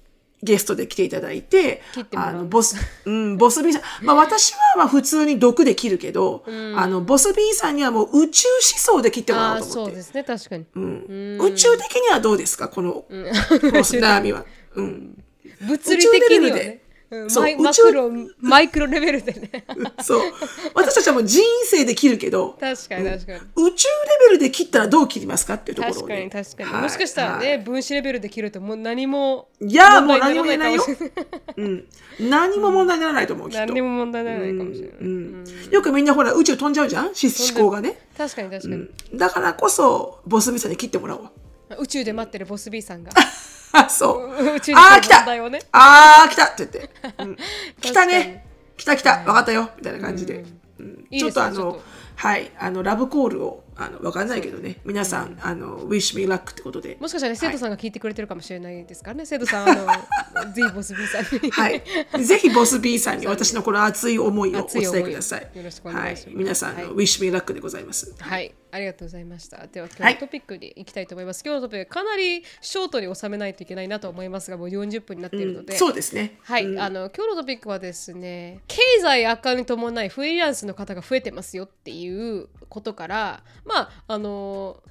ゲストで来ていただいてあのボス、うん、ボス B さん、(laughs) まあ、私はまあ普通に毒で切るけど、あのボス B さんにはもう宇宙思想で切ってもらおうと思って。そうですね確かに、うん。宇宙的にはどうですか？この,、この悩みは。うん。(laughs) 物理的にはねそうマクロマイクロレベルでね。(laughs) そう。私たちはもう人生で切るけど確かに確かに、宇宙レベルで切ったらどう切りますかっていうところを、確かね、に確かに、はいもしかしたらね、はい。分子レベルで切るともう何もいやもう何もないよ。うん、何も問題にならないと思う、きっと。何にも問題にならないかもしれない、うん。よくみんなほら宇宙飛んじゃうじゃん？思思考がね、確かに確かに、うん。だからこそボスミさんに切ってもらおう宇宙で待ってるボス B さんが。(laughs) あそう。宇宙あー来た。問ね。あー来た。って言って、うん。(laughs) 来たね。来た来た。分かったよ。みたいな感じで、ちょっとあのはい。あのラブコールをあの分かんないけどね。皆さん、あの wish me luck ってことで。もしかしたら生徒さんが聞いてくれてるかもしれないですからね、生徒さんあの (laughs) Z ボス B さんに。はい、ぜひボス B さんに私のこの熱い思いをお伝えください。よろしくお願いします。はい、皆さんの、はい。Wish Me Luck でございます。はい、ありがとうございました。では今はい日のトピックに行きたいと思います。今日のトピックかなりショートに収めないといけないなと思いますが、もう40分になっているので、そうですね。はい、うんあの今日のトピックはですね経済悪化に伴いフリーランスの方が増えてますよっていうことからまああの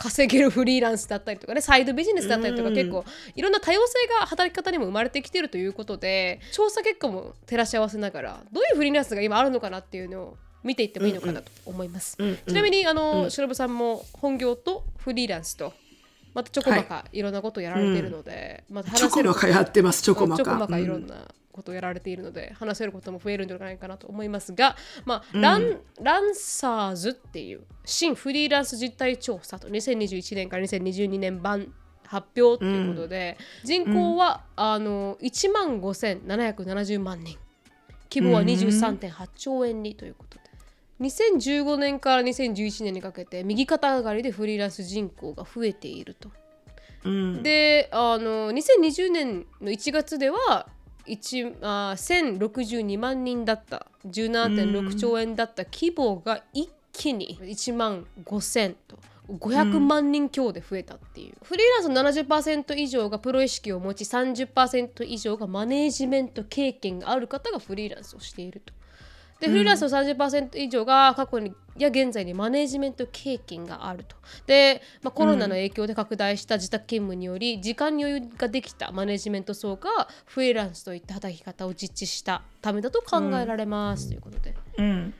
稼げるフリーランスだったりとかねサイドビジネスだったりとか、うん結構いろんな多様性が働き方にも生まれてきてるということで調査結果も照らし合わせながらどういうフリーランスが今あるのかなっていうのを見ていってもいいのかなと思います。うんうんちなみにあの、しのぶさんも本業とフリーランスとまたちょこまかい。ろんなことをやられているので、またチョコマカやってます、チョコマカ。ちょこまかいろうん。んなことをやられているので、話せることも増えるんじゃないかなと思いますが、まあランランサーズっていう新フリーランス実態調査と2021年から2022年版発表ということで、人口は、あの1万5770万人。規模は23.8兆円にということで。2015年から2011年にかけて右肩上がりでフリーランス人口が増えていると。うんであの2020年の1月では1あ1062万人だった17.6兆円だった規模が一気に1万5000と500万人強で増えたっていう、フリーランスの70%以上がプロ意識を持ち30%以上がマネージメント経験がある方がフリーランスをしていると。でフリーランスの30%以上が過去にや現在にマネージメント経験があると。で、まあ、コロナの影響で拡大した自宅勤務により、時間に余裕ができたマネージメント層がフリーランスといった働き方を実地したためだと考えられます、ということで。うん。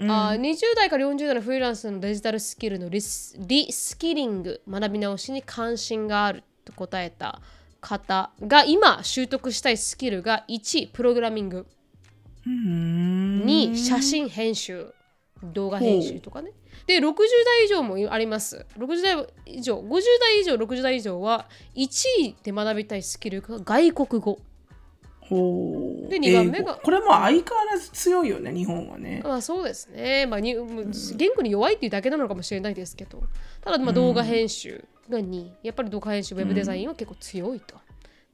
あー20代から40代のフリーランスのデジタルスキルのリスリスキリング学び直しに関心があると答えた方が今習得したいスキルが1プログラミング2写真編集動画編集とかね。で60代以上もあります。60代以上50代以上60代以上は1位で学びたいスキルが外国語。で二番目がこれも相変わらず強いよね日本はね。まあそうですね、まあ、に言語に弱いっていうだけなのかもしれないですけど。ただまあ動画編集が2やっぱり動画編集ウェブデザインは結構強いと。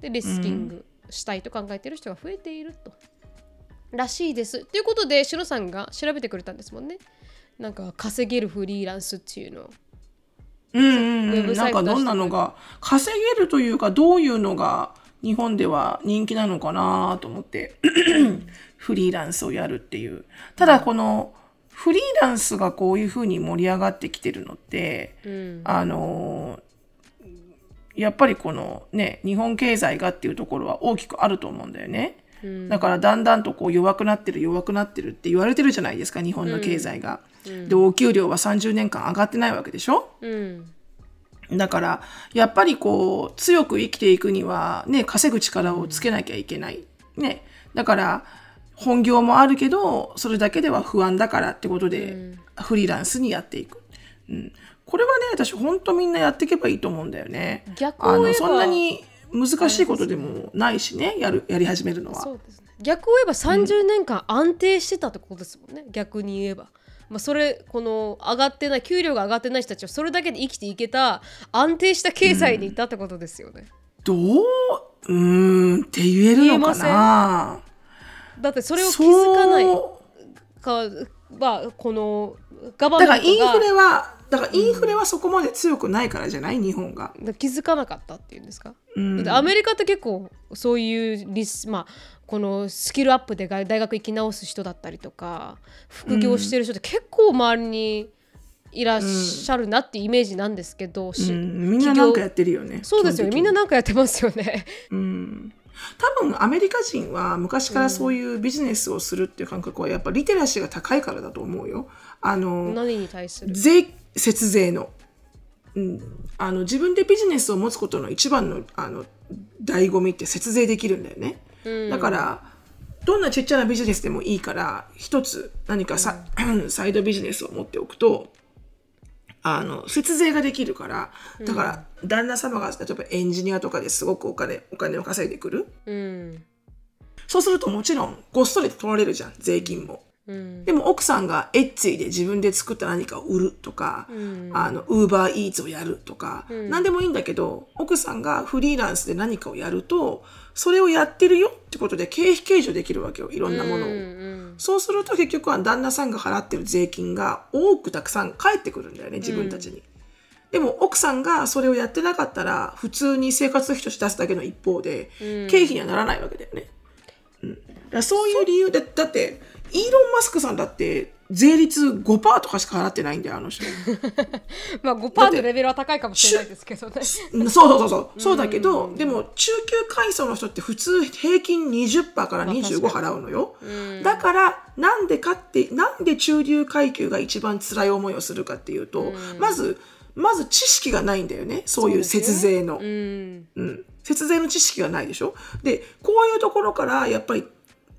でリスキングしたいと考えてる人が増えているとらしいです。ということでシロさんが調べてくれたんですもんね。なんか稼げるフリーランスっていうのを。うんうんうん、なんかどんなのが稼げるというかどういうのが日本では人気なのかなと思って (clears throat) フリーランスをやるっていう。ただこのフリーランスがこういうふうに盛り上がってきてるのって、うん。あのやっぱりこのね日本経済がっていうところは大きくあると思うんだよね。うんだからだんだんとこう弱くなってる弱くなってるって言われてるじゃないですか日本の経済が。でお給料は30年間上がってないわけでしょ？うんだからやっぱりこう強く生きていくにはね稼ぐ力をつけなきゃいけない。ね、だから本業もあるけどそれだけでは不安だからってことで、フリーランスにやっていく。うん、これはね私本当みんなやっていけばいいと思うんだよね。あ逆を言えばのそんなに難しいことでもないしねやるやり始めるのは。ね。逆を言えば30年間安定してたってことですもんね、逆に言えば。まあ、それこの上がってない給料が上がってない人たちはそれだけで生きていけた安定した経済にいたってことですよね、どううーんって言えるのかな。だってそれを気づかない。かはこのガバだメントが。からインフレはだからインフレはそこまで強くないからじゃない？日本が。気づかなかったっていうんですか、うん。アメリカって結構そういうリスまあこのスキルアップでが大学行き直す人だったりとか副業してる人って結構周りにいらっしゃるなっていうイメージなんですけど、しうん。みんななんかやってるよね。そうですよね。みんななんかやってますよね。うん。多分アメリカ人は昔からそういうビジネスをするっていう感覚はやっぱリテラシーが高いからだと思うよ。あの何に対する？税節税の,、うん、あの自分でビジネスを持つことの一番のあの醍醐味って節税できるんだよね。だからどんなちっちゃなビジネスでもいいから一つ何かさ、(clears throat) サイドビジネスを持っておくとあの節税ができるからだから旦那様が例えばエンジニアとかですごくお金お金を稼いでくる。うん。そうするともちろんごっそり取られるじゃん税金も。うん。でも奥さんがエッツィで自分で作った何かを売るとか、ん。あの、ウーバーイーツをやるとか、何でもいいんだけど、奥さんがフリーランスで何かをやると、それをやってるよってことで経費計上できるわけよ、いろんなものを。うんそうすると結局は旦那さんが払ってる税金が多くたくさん返ってくるんだよね、自分たちに。でも奥さんがそれをやってなかったら、普通に生活費として出すだけの一方で、経費にはならないわけだよね。うん、だからそういう理由で、だって、イーロン・マスクさんだって、税率5%とかしか払ってないんだよ、あの人。(laughs) まあ5%のレベルは高いかもしれないですけどね。うんそうそうそうそう。そうだけど、でも中級階層の人って普通平均20%から25払うのよ。だから、なんでかって、なんで中流階級が一番辛い思いをするかっていうと、まず、まず知識がないんだよね。そういう節税の。うんうん。節税の知識がないでしょ？で、こういうところから、やっぱり、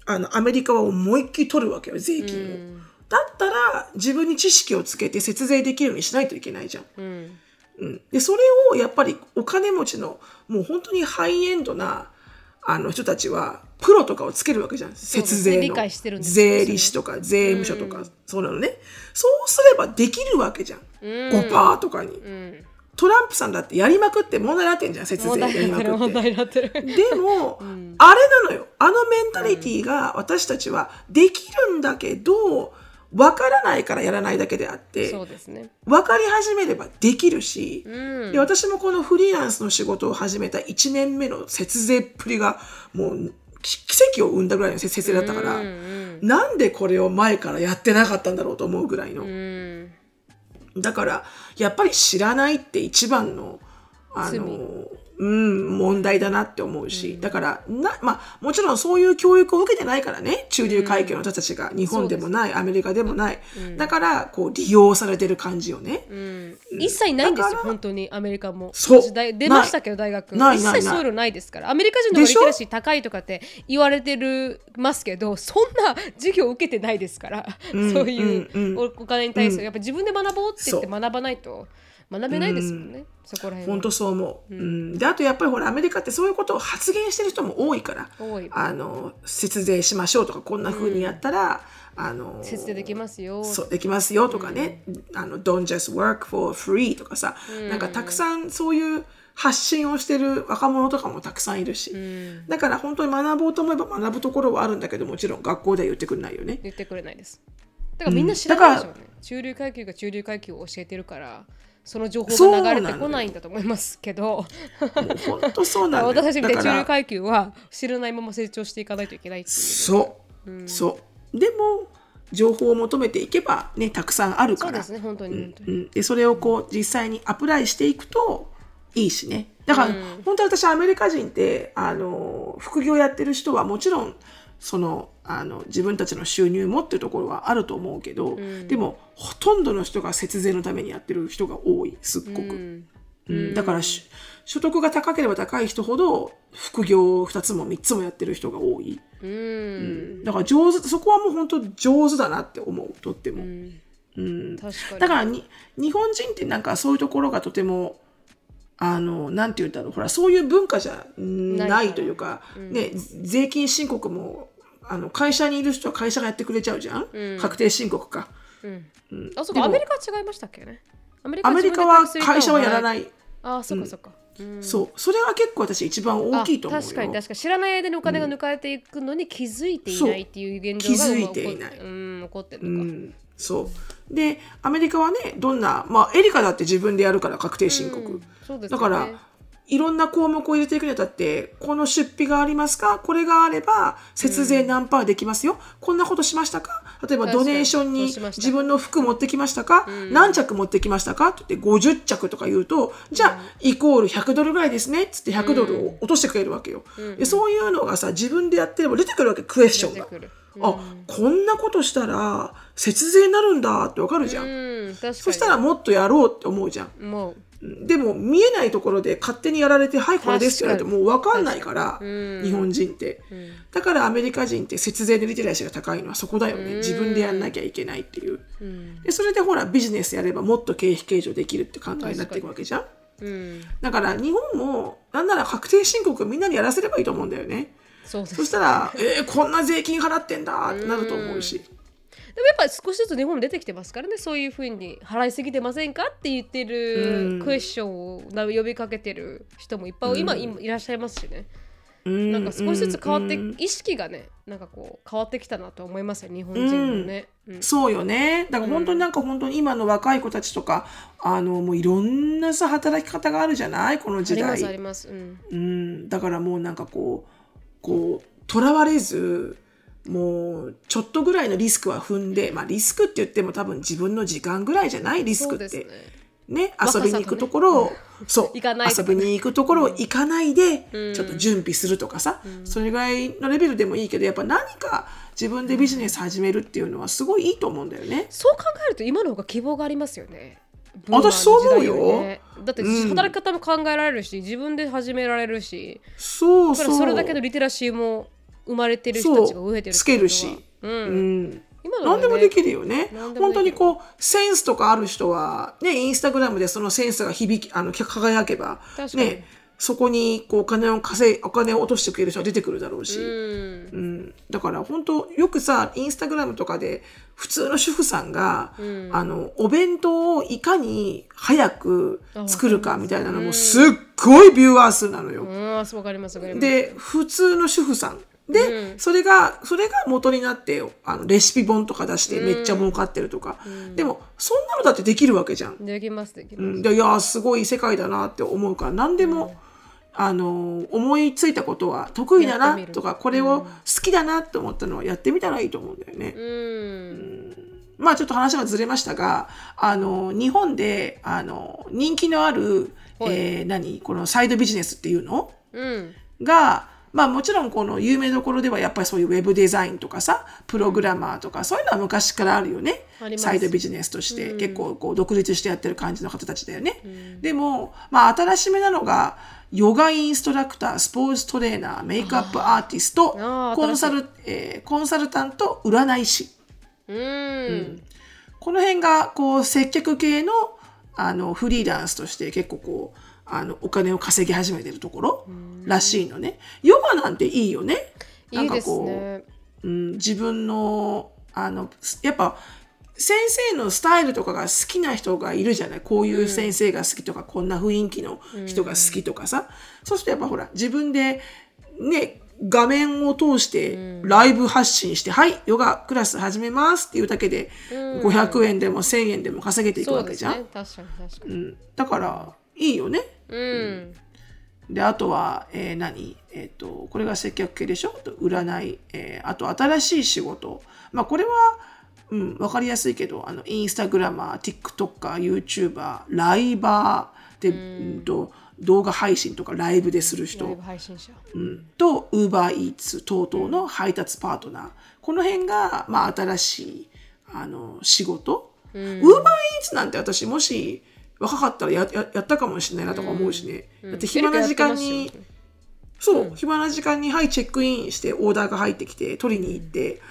あの、アメリカは思いっきり取るわけよ、税金を。だったら、自分に知識をつけて節税できるようにしないといけないじゃん。うん。うん、でそれをやっぱりお金持ちのもう本当にハイエンドなあの人たちはプロとかをつけるわけじゃん。節税の。理解してるんですよ。税理士とか税務署とか、そうなのね。そうすればできるわけじゃん、5%とかに、うんトランプさんだってやりまくって問題になってんじゃん節問税やりまくって。ってる。でも、あれなのよ。あのメンタリティーが私たちはできるんだけどわからないからやらないだけであってそうですね。分かり始めればできるし、うん。で私もこのフリーランスの仕事を始めた1年目の節税っぷりがもうき奇跡を生んだぐらいの節税だったから、うん。なんでこれを前からやってなかったんだろうと思うぐらいの、うんだからやっぱり知らないって一番のあの、うん、問題だなって思うし、だからな、まあ、もちろんそういう教育を受けてないからね中流階級の人たちが日本でもない、アメリカでもない、だからこう利用されてる感じよね。うん。一切ないんですよ本当にアメリカも。そう。出ましたけど大学。一切そういうのないですから。アメリカ人のリテラシー高いとかって言われてるますけどそんな授業受けてないですから、そういうおお金に対する、やっぱ自分で学ぼうって言って学ばないと学べないですもんね、そこら辺は。本当そう思う、うん。であとやっぱりほらアメリカってそういうことを発言してる人も多いから多い。あの節税しましょうとかこんな風にやったら、あの節税できますよ。そうできますよとかね、あの Don't just work for free とかさ、なんかたくさんそういう発信をしてる若者とかもたくさんいるし、だから本当に学ぼうと思えば学ぶところはあるんだけどもちろん学校では言ってくれないよね。言ってくれないです。だからみんな知らないでしょうね、中流階級が中流階級を教えてるからその情報が流れてこないんだと思いますけど。本当そうなん私たちみたい中流階級は知らないまま成長していかないといけないっていう。そう、そう。でも情報を求めていけばねたくさんあるから。そうですね本当に本当に、うん、でそれをこう実際にアプライしていくといいしね。だから、本当に私アメリカ人ってあの副業やってる人はもちろんそのあの自分たちの収入もっていうところはあると思うけど、でもほとんどの人が節税のためにやってる人が多いすっごく、うん。だからし所得が高ければ高い人ほど副業を2つも3つもやってる人が多い、うん。だから上手そこはもう本当上手だなって思うとっても。確かに。だからに日本人ってなんかそういうところがとてもあのなんて言うんだろう。ほらそういう文化じゃないないとい。うか、ね、税金申告もあの会社にいる人は会社がやってくれちゃうじゃん、確定申告か。あそうかアメリカは違いましたっけね？アメリカは会社はやらない、ああそっかそっか、そう。それが結構私一番大きいと思う確かに。確かに知らない間にお金が抜かれていくのに気づいていないっていう現状がそう気づいていない。うん起こってるうのか、ん。そう。でアメリカはねどんなまあエリカだって自分でやるから確定申告、そうですよね。だからいろんな項目を入れていくにあたってこの出費がありますか？これがあれば節税何パーできますよ、こんなことしましたか？例えばドネーションに自分の服持ってきましたか、何着持ってきましたか？って言って50着とか言うとじゃあイコール100ドルぐらいですね。っつって100ドルを落としてくれるわけよ、でそういうのがさ自分でやってれば出てくるわけクエスチョンが。あこんなことしたら節税になるんだってわかるじゃん、そしたらもっとやろうって思うじゃん。もうでも見えないところで勝手にやられて「はいこれです」って言われてもう分かんないから日本人って、だからアメリカ人って節税でリテラシーが高いのはそこだよね。自分でやんなきゃいけないっていう、でそれでほらビジネスやればもっと経費計上できるって考えになっていくわけじゃん。うん。だから日本もなんなら確定申告みんなにやらせればいいと思うんだよね。そしたら「えー、こんな税金払ってんだ」ってなると思うし、でもやっぱり少しずつ日本出てきてますからね。そういうふうに払いすぎてませんかって言ってるクエスチョンをな呼びかけてる人もいっぱい今,、今いらっしゃいますしね。なんか少しずつ変わって、意識がねなんかこう変わってきたなと思いますよ日本人のね、うん。そうよね。だから本当になんか本当に今の若い子たちとか、あのもういろんなさ働き方があるじゃない？この時ありますあ代。ります、うん、うん、だからもうなんかこうこうとらわれず。もうちょっとぐらいのリスクは踏んで、まあ、リスクって言っても多分自分の時間ぐらいじゃないリスクってね。ね遊びに行くところを、そう行かないとか遊びに行くところを行かないで、ちょっと準備するとかさ、それぐらいのレベルでもいいけどやっぱ何か自分でビジネス始めるっていうのはすごいいいと思うんだよね。そう考えると今の方が希望がありますよね。私そう思うよ。だって働き方も考えられるし、自分で始められるし。そうそれだけのリテラシーも生まれてる人たちが増えてるつけるし、うん。うん、今ね何でもできるよね。本当にこうセンスとかある人はねインスタグラムでそのセンスが響きあの輝けばねそこにこうお金を稼いお金を落としてくれる人が出てくるだろうし、うん。うん、だから本当よくさインスタグラムとかで普通の主婦さんが、あのお弁当をいかに早く作るかみたいなのもすっごいビューアー数なのよ。うんそうわかりますわかります。で普通の主婦さんで、それがそれが元になってあのレシピ本とか出してめっちゃ儲かってるとか、でもそんなのだってできるわけじゃん。できますできうます、ん、でいやすごい世界だなって思うから何でも、あの思いついたことは得意だなとかこれを好きだなって思ったのはやってみたらいいと思うんだよね。うん。まあちょっと話がずれましたがあの日本であの人気のある、えー何？このサイドビジネスっていうの？うん。が、まあもちろんこの有名どころではやっぱりそういうウェブデザインとかさ、プログラマーとかそういうのは昔からあるよねあり。ますサイドビジネスとして、結構こう独立してやってる感じの方たちだよね。でも、まあ新しめなのが、ヨガインストラクター、スポーツトレーナー、メイクアップアーティストコンサル、えーコンサルタント、占い師。うんこの辺がこう接客系のあのフリーランスとして結構こうあのお金を稼ぎ始めてるところらしいのね。ヨガなんていいよね。ないんかいですこう、ね。うん、自分のあのやっぱ先生のスタイルとかが好きな人がいるじゃない。こういう先生が好きとか、こんな雰囲気の人が好きとかさ、そうするとやっぱほら自分でね画面を通してライブ発信して「はいヨガクラス始めます」っていうだけで500円でも1000円でも稼げていくわけじゃん。ですね。確かに確かに。うん、だからいいよね。うん。で、あとは、えー何？えっ、と、これが接客系でしょ？占い、えーあと新しい仕事。まあ、これは、うん、わかりやすいけど、あの、インスタグラマー、TikToker、YouTuber、ライバーで、うん。と、動画配信とかライブでする人。うん。と UberEats 等々の配達パートナー。この辺が、まあ、新しいあの仕事。UberEats なんて私もし若かったらやややったかもしれないなとか思うしね、だって暇な時間に、そう、暇な時間にはいチェックインしてオーダーが入ってきて取りに行って、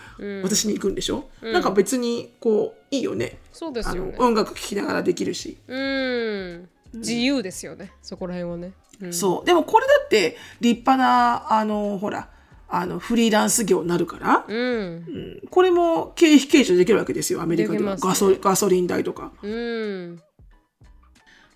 私に行くんでしょ、なんか別にこういいよね。そうですあよね。の音楽聴きながらできるし、うん。自由ですよね。そこら辺はね。うん。そう。でもこれだって立派なあのほらあのフリーランス業になるから、うん。これも経費計上できるわけですよアメリカでは、できますね。ガソガソリン代とか。うん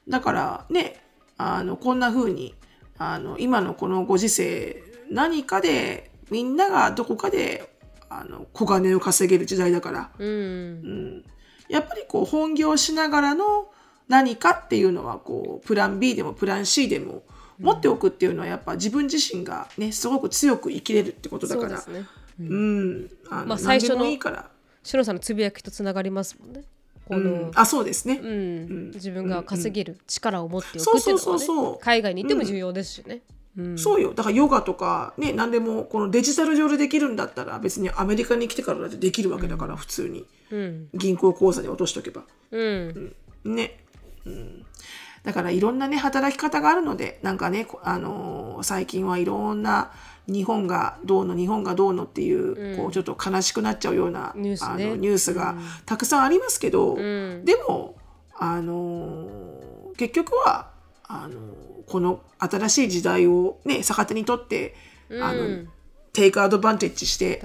だからねあのこんな風にあの今のこのご時世何かでみんながどこかであの小金を稼げる時代だから、うん。やっぱりこう本業しながらの何かっていうのはこうプラン B でもプラン C でも持っておくっていうのはやっぱ自分自身がねすごく強く生きれるってことだから。そうですね。うん。あの、まあ最初のいいから。シロさんのつぶやきとつながりますもんねこの、うん、あそうですね、うん。自分が稼げる力を持っておそうそうくっていうのはそうそうね海外に行っても重要ですしね。うん。そうよ。だからヨガとかね何でもこのデジタル上でできるんだったら別にアメリカに来てからだってできるわけだから、普通に。うん。銀行口座に落としとけば。うん。ね、うん、だからいろんなね働き方があるのでなんかねこあのー最近はいろんな日本がどうの日本がどうのっていう,、こうちょっと悲しくなっちゃうようなニュースね。あのニュースがたくさんありますけど、ん。でもあのー結局はあのーこの新しい時代をね逆手にとって、あのうんテイクアドバンテッジして。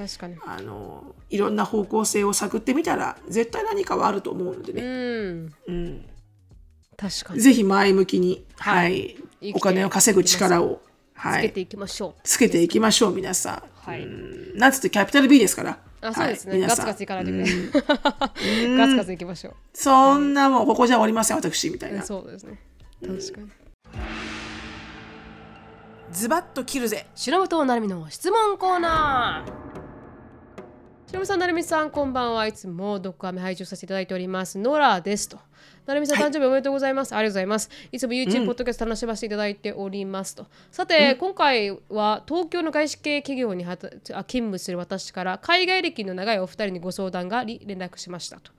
あのいろんな方向性を探ってみたら絶対何かはあると思うのでうね、ん。うん、確かに。ぜひ前向きに、ははい。いお金を稼ぐ力を、はい、つけていきましょう。つけていきましょう皆さん。はいうんなんつってキャピタル B ですから。あそうですね、はいガツガツいかないといけない。(laughs) ガツガツいきましょう。そんなもうここじゃ終わりません私みたいな。そうですね。確かに。ズバッと切るぜ。白本なるみの質問コーナー白本さん、なるみさん、こんばんはいつもドッグアメ配信させていただいております。ノラですと。なるみさん、誕生日おめでとうございます。ありがとうございます。いつも YouTube、ポッドキャスト楽しませていただいておりますと。さて、今回は東京の外資系企業にはたあ勤務する私から海外歴の長いお二人にご相談が連絡しましたと。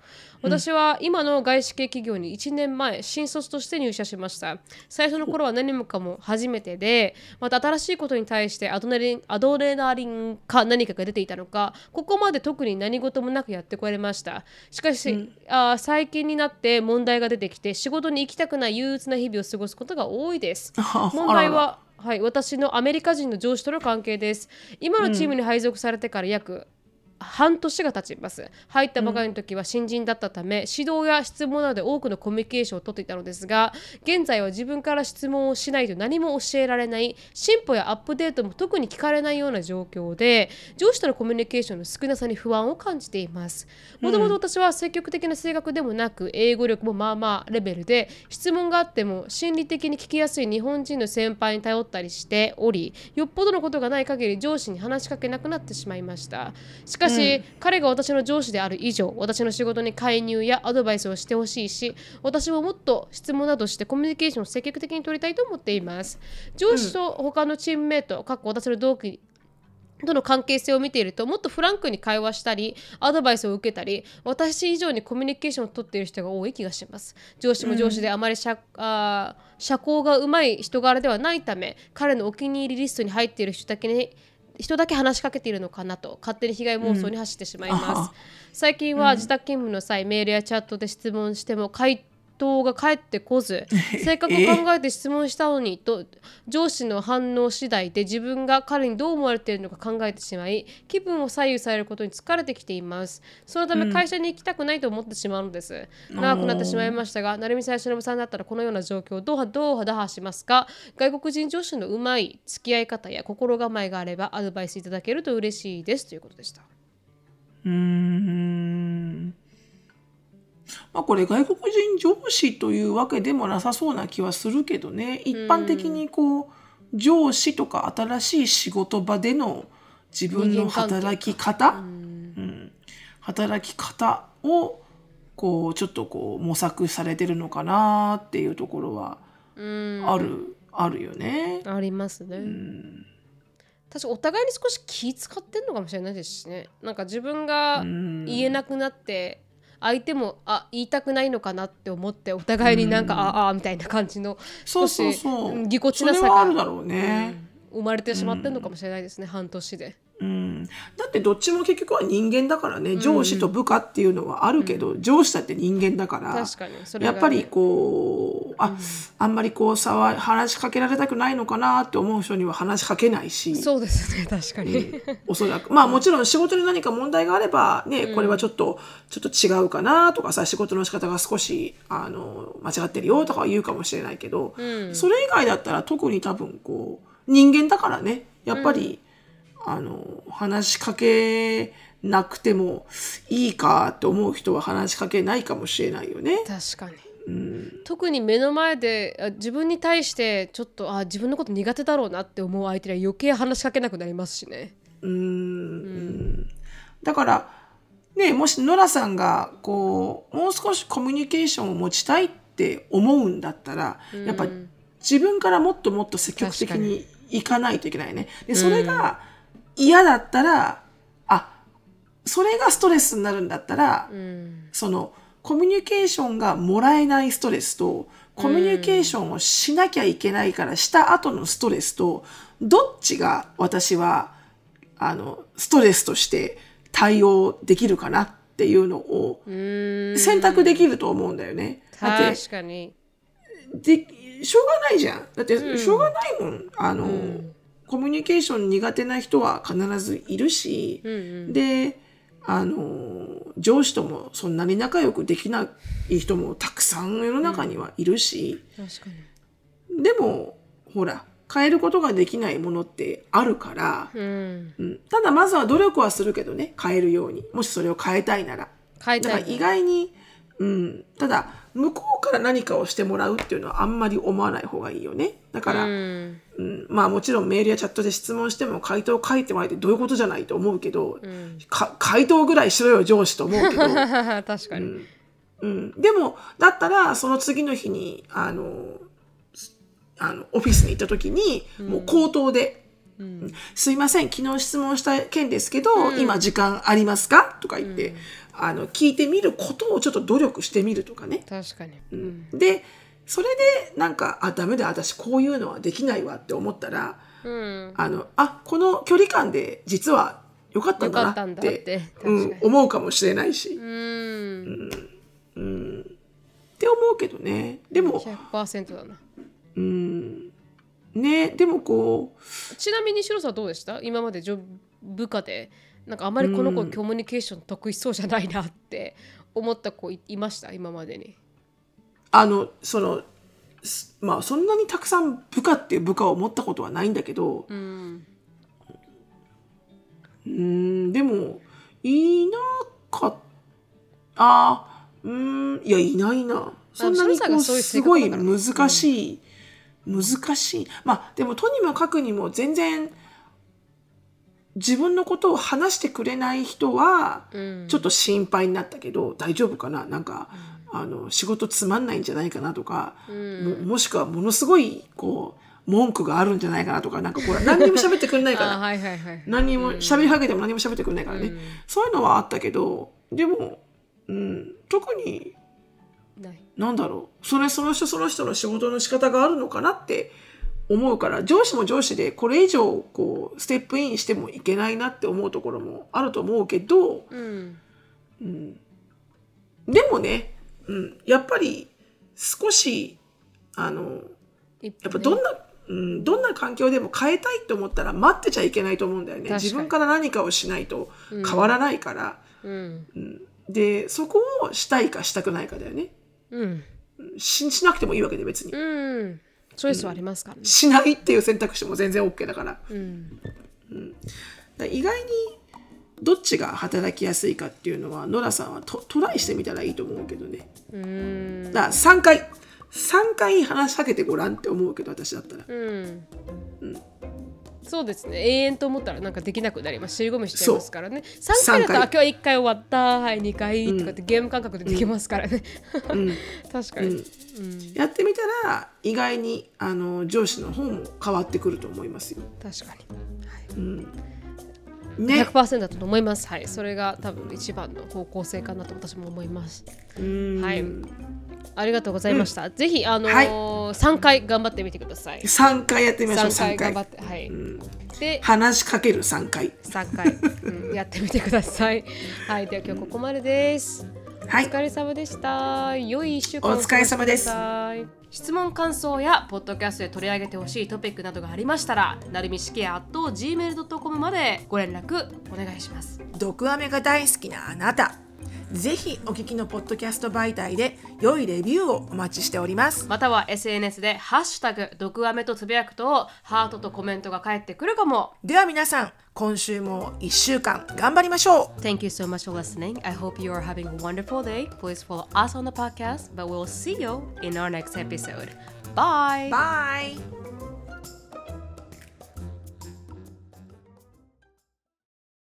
私は今の外資系企業に1年前新卒として入社しました最初の頃は何もかも初めてでまた新しいことに対してアドレリンアドレナリンか何かが出ていたのかここまで特に何事もなくやってこられましたしかし、あー最近になって問題が出てきて仕事に行きたくない憂鬱な日々を過ごすことが多いです問題ははい、私のアメリカ人の上司との関係です。今のチームに配属されてから約半年が経ちます。入ったばかりの時は新人だったため、指導や質問などで多くのコミュニケーションをとっていたのですが現在は自分から質問をしないと何も教えられない進歩やアップデートも特に聞かれないような状況で上司とのコミュニケーションの少なさに不安を感じています。もともと私は積極的な性格でもなく英語力もまあまあレベルで質問があっても心理的に聞きやすい日本人の先輩に頼ったりしておりよっぽどのことがない限り上司に話しかけなくなってしまいました。しかし、彼が私の上司である以上私の仕事に介入やアドバイスをしてほしいし私ももっと質問などしてコミュニケーションを積極的に取りたいと思っています。上司と他のチームメイト、かっこ私の同期との関係性を見ているともっとフランクに会話したりアドバイスを受けたり私以上にコミュニケーションを取っている人が多い気がします。上司も上司であまり社,、あー社交がうまい人柄ではないため彼のお気に入りリストに入っている人だけに人だけ話しかけているのかなと勝手に被害妄想に走ってしまいます、あは。最近は自宅勤務の際、メールやチャットで質問しても回答答が返ってこず性格を考えて質問したのにと上司の反応次第で自分が彼にどう思われているのか考えてしまい気分を左右されることに疲れてきています。そのため会社に行きたくないと思ってしまうのです、長くなってしまいましたが成美さんや忍さんだったらこのような状況をどうどう打破しますか？外国人上司のうまい付き合い方や心構えがあればアドバイスいただけると嬉しいです。ということでした。うーん。まあこれ外国人上司というわけでもなさそうな気はするけどね。一般的にこう、上司とか新しい仕事場での自分の働き方、うん。働き方をこうちょっとこう模索されてるのかなっていうところはうん。ある、あるよね。ありますね、確かお互いに少し気使ってんのかもしれないですしね。なんか自分が言えなくなって相手もあ言いたくないのかなって思ってお互いになんか、ああみたいな感じの少しぎこちなさがるだろうね。生まれてしまってんのかもしれないですね、半年で。うん、だってどっちも結局は人間だからね。上司と部下っていうのはあるけど、上司だって人間だからね。やっぱりこうあ、あんまりこうさわ話しかけられたくないのかなって思う人には話しかけないし。そうですね。確かに、おそらく。まあもちろん仕事に何か問題があればね、これはちょっとちょっと違うかなとかさ仕事の仕方が少しあの間違ってるよとかは言うかもしれないけど、それ以外だったら特に多分こう人間だからね。やっぱり、あの話しかけなくてもいいかって思う人は話しかけないかもしれないよね。確かに、特に目の前であ自分に対してちょっとあ自分のこと苦手だろうなって思う相手には余計話しかけなくなりますしね。だから、ね、もしノラさんがこうもう少しコミュニケーションを持ちたいって思うんだったら、やっぱ自分からもっともっと積極的にいかないといけないね。でそれが嫌だったらあそれがストレスになるんだったら、そのコミュニケーションがもらえないストレスとコミュニケーションをしなきゃいけないからした後のストレスとどっちが私はあのストレスとして対応できるかなっていうのを選択できると思うんだよね。だって確かに。でしょうがないじゃん。だってしょうがないもん。あの、コミュニケーション苦手な人は必ずいるし、であの上司ともそんなに仲良くできない人もたくさん世の中にはいるし、確かに。でもほら変えることができないものってあるから、うん。うんただまずは努力はするけどね変えるようにもしそれを変えたいなら。変えたいだから意外に、うん、ただ向こうから何かをしてもらうっていうのはあんまり思わない方がいいよね。だから、うん。うん。まあもちろんメールやチャットで質問しても回答を書いてもらえてどういうことじゃないと思うけど、か回答ぐらいしろよ上司と思うけど、(laughs) 確かに。うん、でもだったらその次の日にあのすあのオフィスに行った時に、もう口頭で「すいません昨日質問した件ですけど、今時間ありますか?」とか言って、あの聞いてみることをちょっと努力してみるとかね。確かに。うん。でそれでなんか「あダメだ私こういうのはできないわ」って思ったらうん。あのあこの距離感で実は良かったんだなっっててうん思うかもしれないし、っうん。て思うけどねでも100%だな。ねでもこうちなみに白さんはどうでした？今までジョ部下でなんかあまりこの子コミュニケーション得意そうじゃないなって (laughs) 思った子いいました？今までに。あのそのすまあそんなにたくさん部下っていう部下を持ったことはないんだけどうん。うんでもいなかった。あうんいやいないな。そんなにこうすごい難しい、難しい。まあでもとにもかくにも全然自分のことを話してくれない人はうん。ちょっと心配になったけど、大丈夫かな？なんか、あの仕事つまんないんじゃないかなとか、ももしくはものすごいこう文句があるんじゃないかなとかなんかこう何にも喋ってくれないか (laughs) あらはいはいはい。何にも喋りかけても何も喋ってくれないからね、そういうのはあったけどでも、うん、特に。なんだろう。それその人その人の仕事の仕方があるのかなって思うから上司も上司でこれ以上こうステップインしてもいけないなって思うところもあると思うけどうん。でもね、うん、やっぱり少しあのややっぱどんな、うん、どんな環境でも変えたいと思ったら待ってちゃいけないと思うんだよね。自分から何かをしないと変わらないから、うん。でそこをしたいかしたくないかだよね。うん。ししなくてもいいわけで別に、うんチョイスはありますからね。しないっていう選択肢も全然 OK だから,、うん。だから意外にどっちが働きやすいかっていうのはノラさんはトトライしてみたらいいと思うけどね。うん。だから3回。3回話しかけてごらんって思うけど私だったら。うんそうですね。永遠と思ったらなんかできなくなります。尻込みしちゃいますからね。3回だと今日は1回終わった。はい2回とかってゲーム感覚でできますからね、(laughs) 確かに、やってみたら意外にあの上司の方も変わってくると思いますよ。確かにね。100%だと思います。はい。それが多分一番の方向性かなと私も思います。うん。はい。ありがとうございました、ぜひあのーはい。3回頑張ってみてください。3回やってみましょう3 3回。回頑張ってはい、で話しかける3回。3回、うん、やってみてください。はい。では今日ここまでですはい。お疲れ様でした。良い一週間お疲れ様です。質問感想やポッドキャストで取り上げてほしいトピックなどがありましたらなるみしきや gmail.com までご連絡お願いします。毒アメが大好きなあなたぜひお聞きのポッドキャスト媒体で良いレビューをお待ちしておりますまたは SNS で「ハッシュタグ毒アメ」とつぶやくとハートとコメントが返ってくるかもでは皆さん今週も1週間頑張りましょう Thank you so much for listening. I hope you are having a wonderful day. Please follow us on the podcast, but we'll see you in our next episode. Bye! バイ